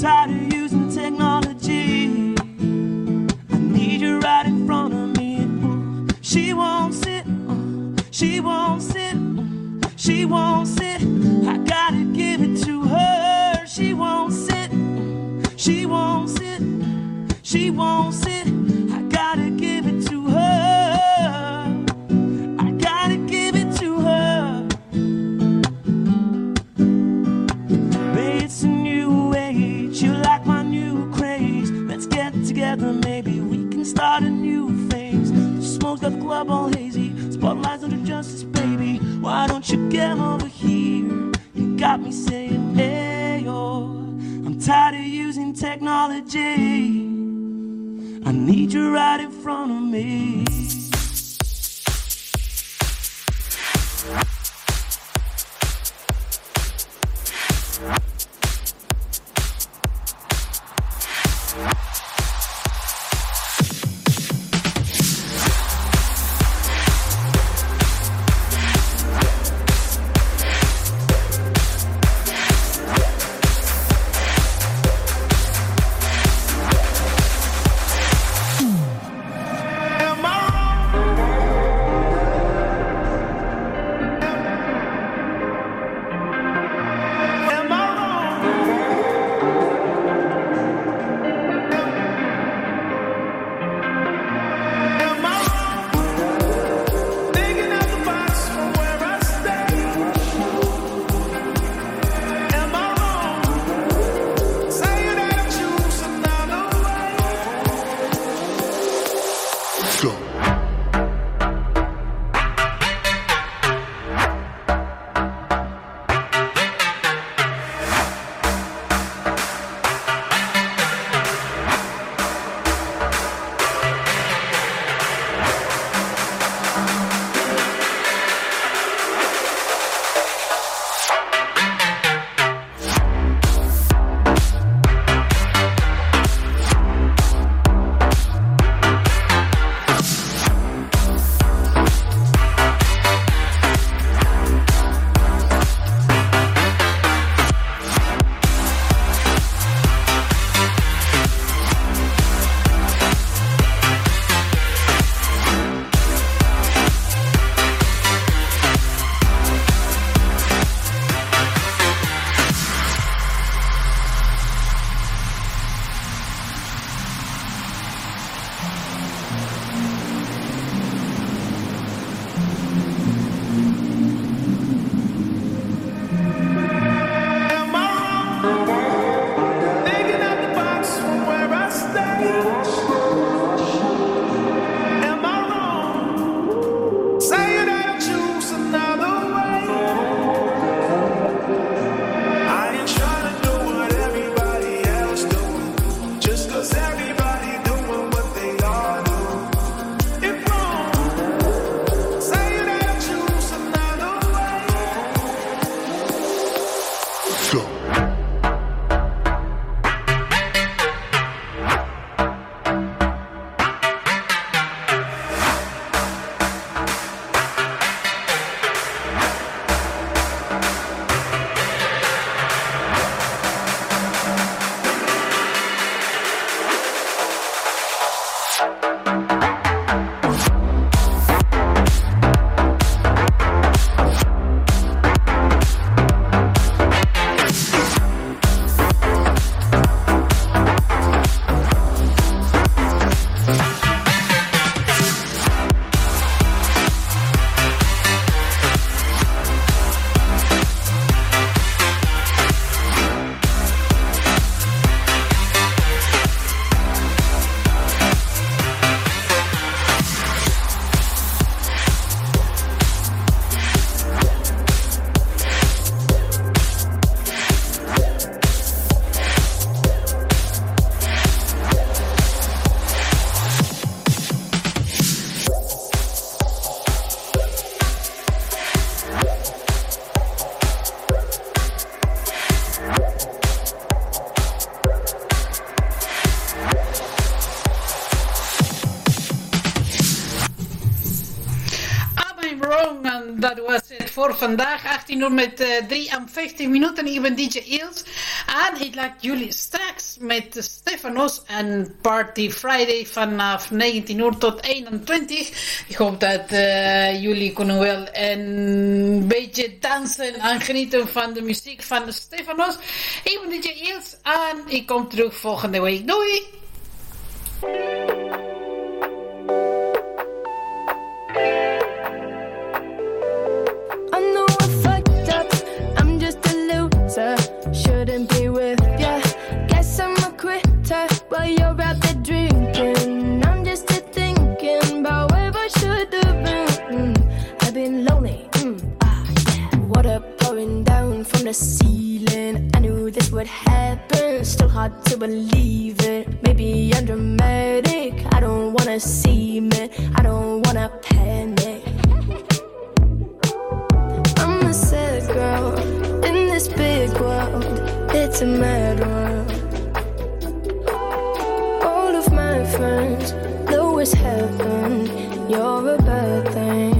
Speaker 27: Tired of using technology. I need you right in front of me. She won't sit, uh, she won't sit, uh, she won't sit. I gotta give it to her. She won't sit, she won't sit, she won't sit. I gotta give it to her. I gotta give it to her. Babe, it's a new age. You like my new craze. Let's get together, maybe we can start a new phase. The smoke's got the club all hazy. Spotlights under justice, baby. Why don't you get over here? You got me saying, hey, technology. I need you right in front of me.
Speaker 4: vandaag 18 uur met eh, uh, 53 minuten. Ik ben DJ Eels en ik laat jullie straks met Stefanos en Party Friday vanaf 19 uur tot 21. Ik hoop dat eh, jullie kunnen wel een beetje dansen en genieten van de muziek van Stefanos. Ik ben DJ Eels en ik kom terug volgende week. Doei!
Speaker 15: difference. Though it's heaven, you're a bad thing.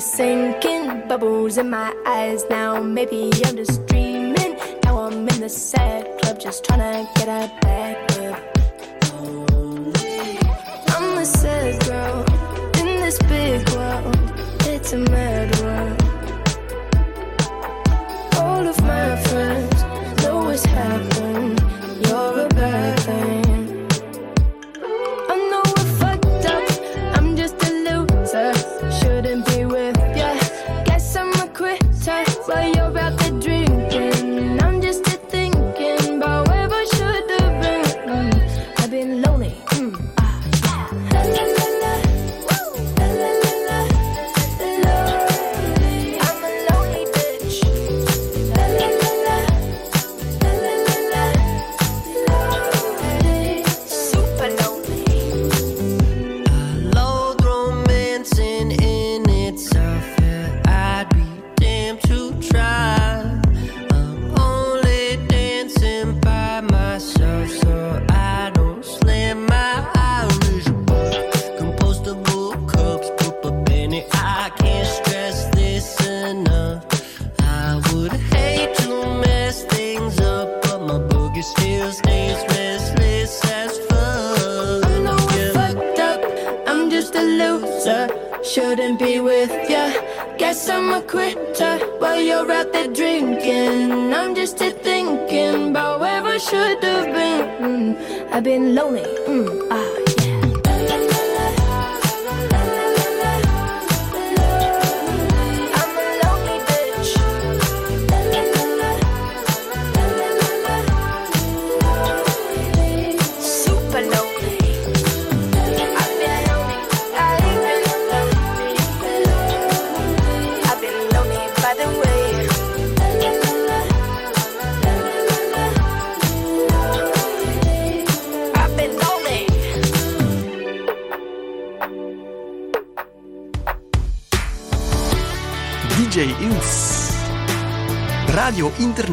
Speaker 15: Sinking, bubbles in my eyes now. Maybe I'm just dreaming. Now I'm in the sad club, just trying to get up.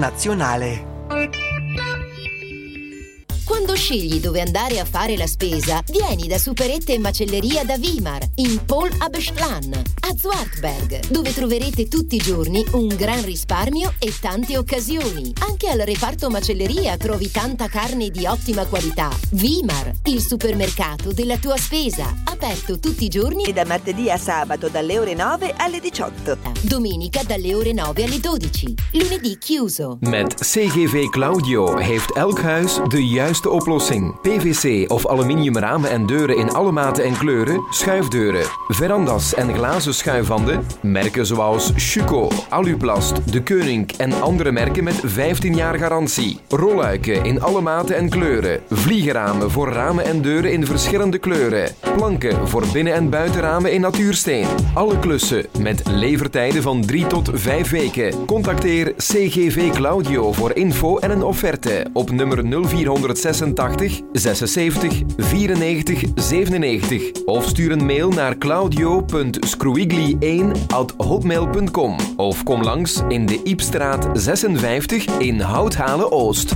Speaker 3: internazionale.
Speaker 17: Quando scegli dove andare a fare la spesa, vieni da Superette e Macelleria da Weimar, in Paul Abschlan, a Zwartberg, dove troverete tutti i giorni un gran risparmio e tante occasioni. Anche al reparto macelleria trovi tanta carne di ottima qualità. Weimar, il supermercato della tua spesa, aperto tutti i giorni
Speaker 28: e da martedì a sabato dalle ore 9 alle 18.
Speaker 17: Domenica dalle ore 9 alle 12. Lunedì chiuso.
Speaker 23: Met CGV Claudio heeft elk huis de juiste oplossing. PVC of aluminium ramen en deuren in alle maten en kleuren, schuifdeuren, verandas en glazen schuifhanden, merken zoals Chuco, Aluplast, De Keuning en andere merken met 15 jaar garantie. Rolluiken in alle maten en kleuren, vliegerramen voor ramen en deuren in verschillende kleuren, planken voor binnen- en buitenramen in natuursteen. Alle klussen met levertijd van 3 tot 5 weken. Contacteer CGV Claudio voor info en een offerte op nummer 0486 76 94 97 of stuur een mail naar claudio.scruigli1@hotmail.com of kom langs in de Iepstraat 56 in Houthalen Oost.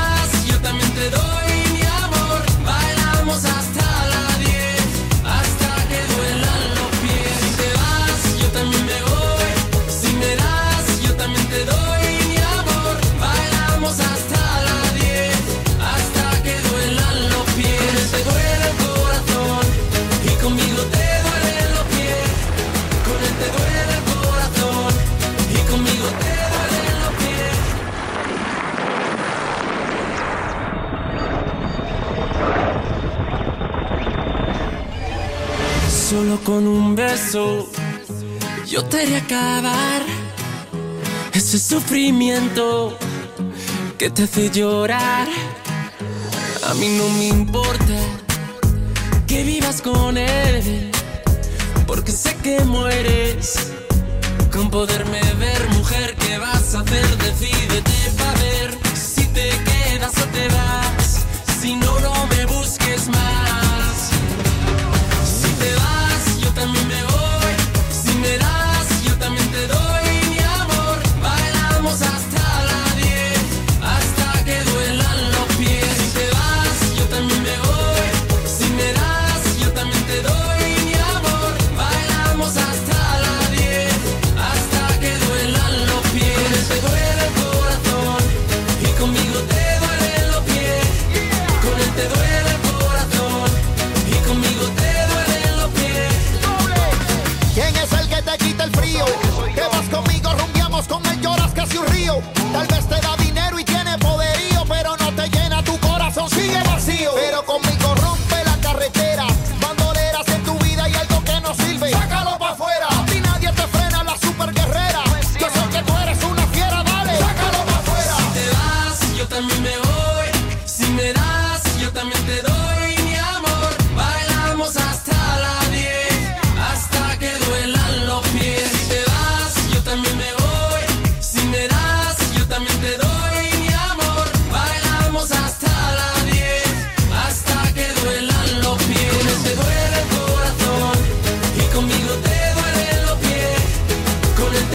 Speaker 12: it Solo con un beso yo te haré acabar ese sufrimiento que te hace llorar. A mí no me importa que vivas con él, porque sé que mueres con poderme ver, mujer. ¿Qué vas a hacer? Decídete para ver si te quedas o te vas. Si no, no me busques más.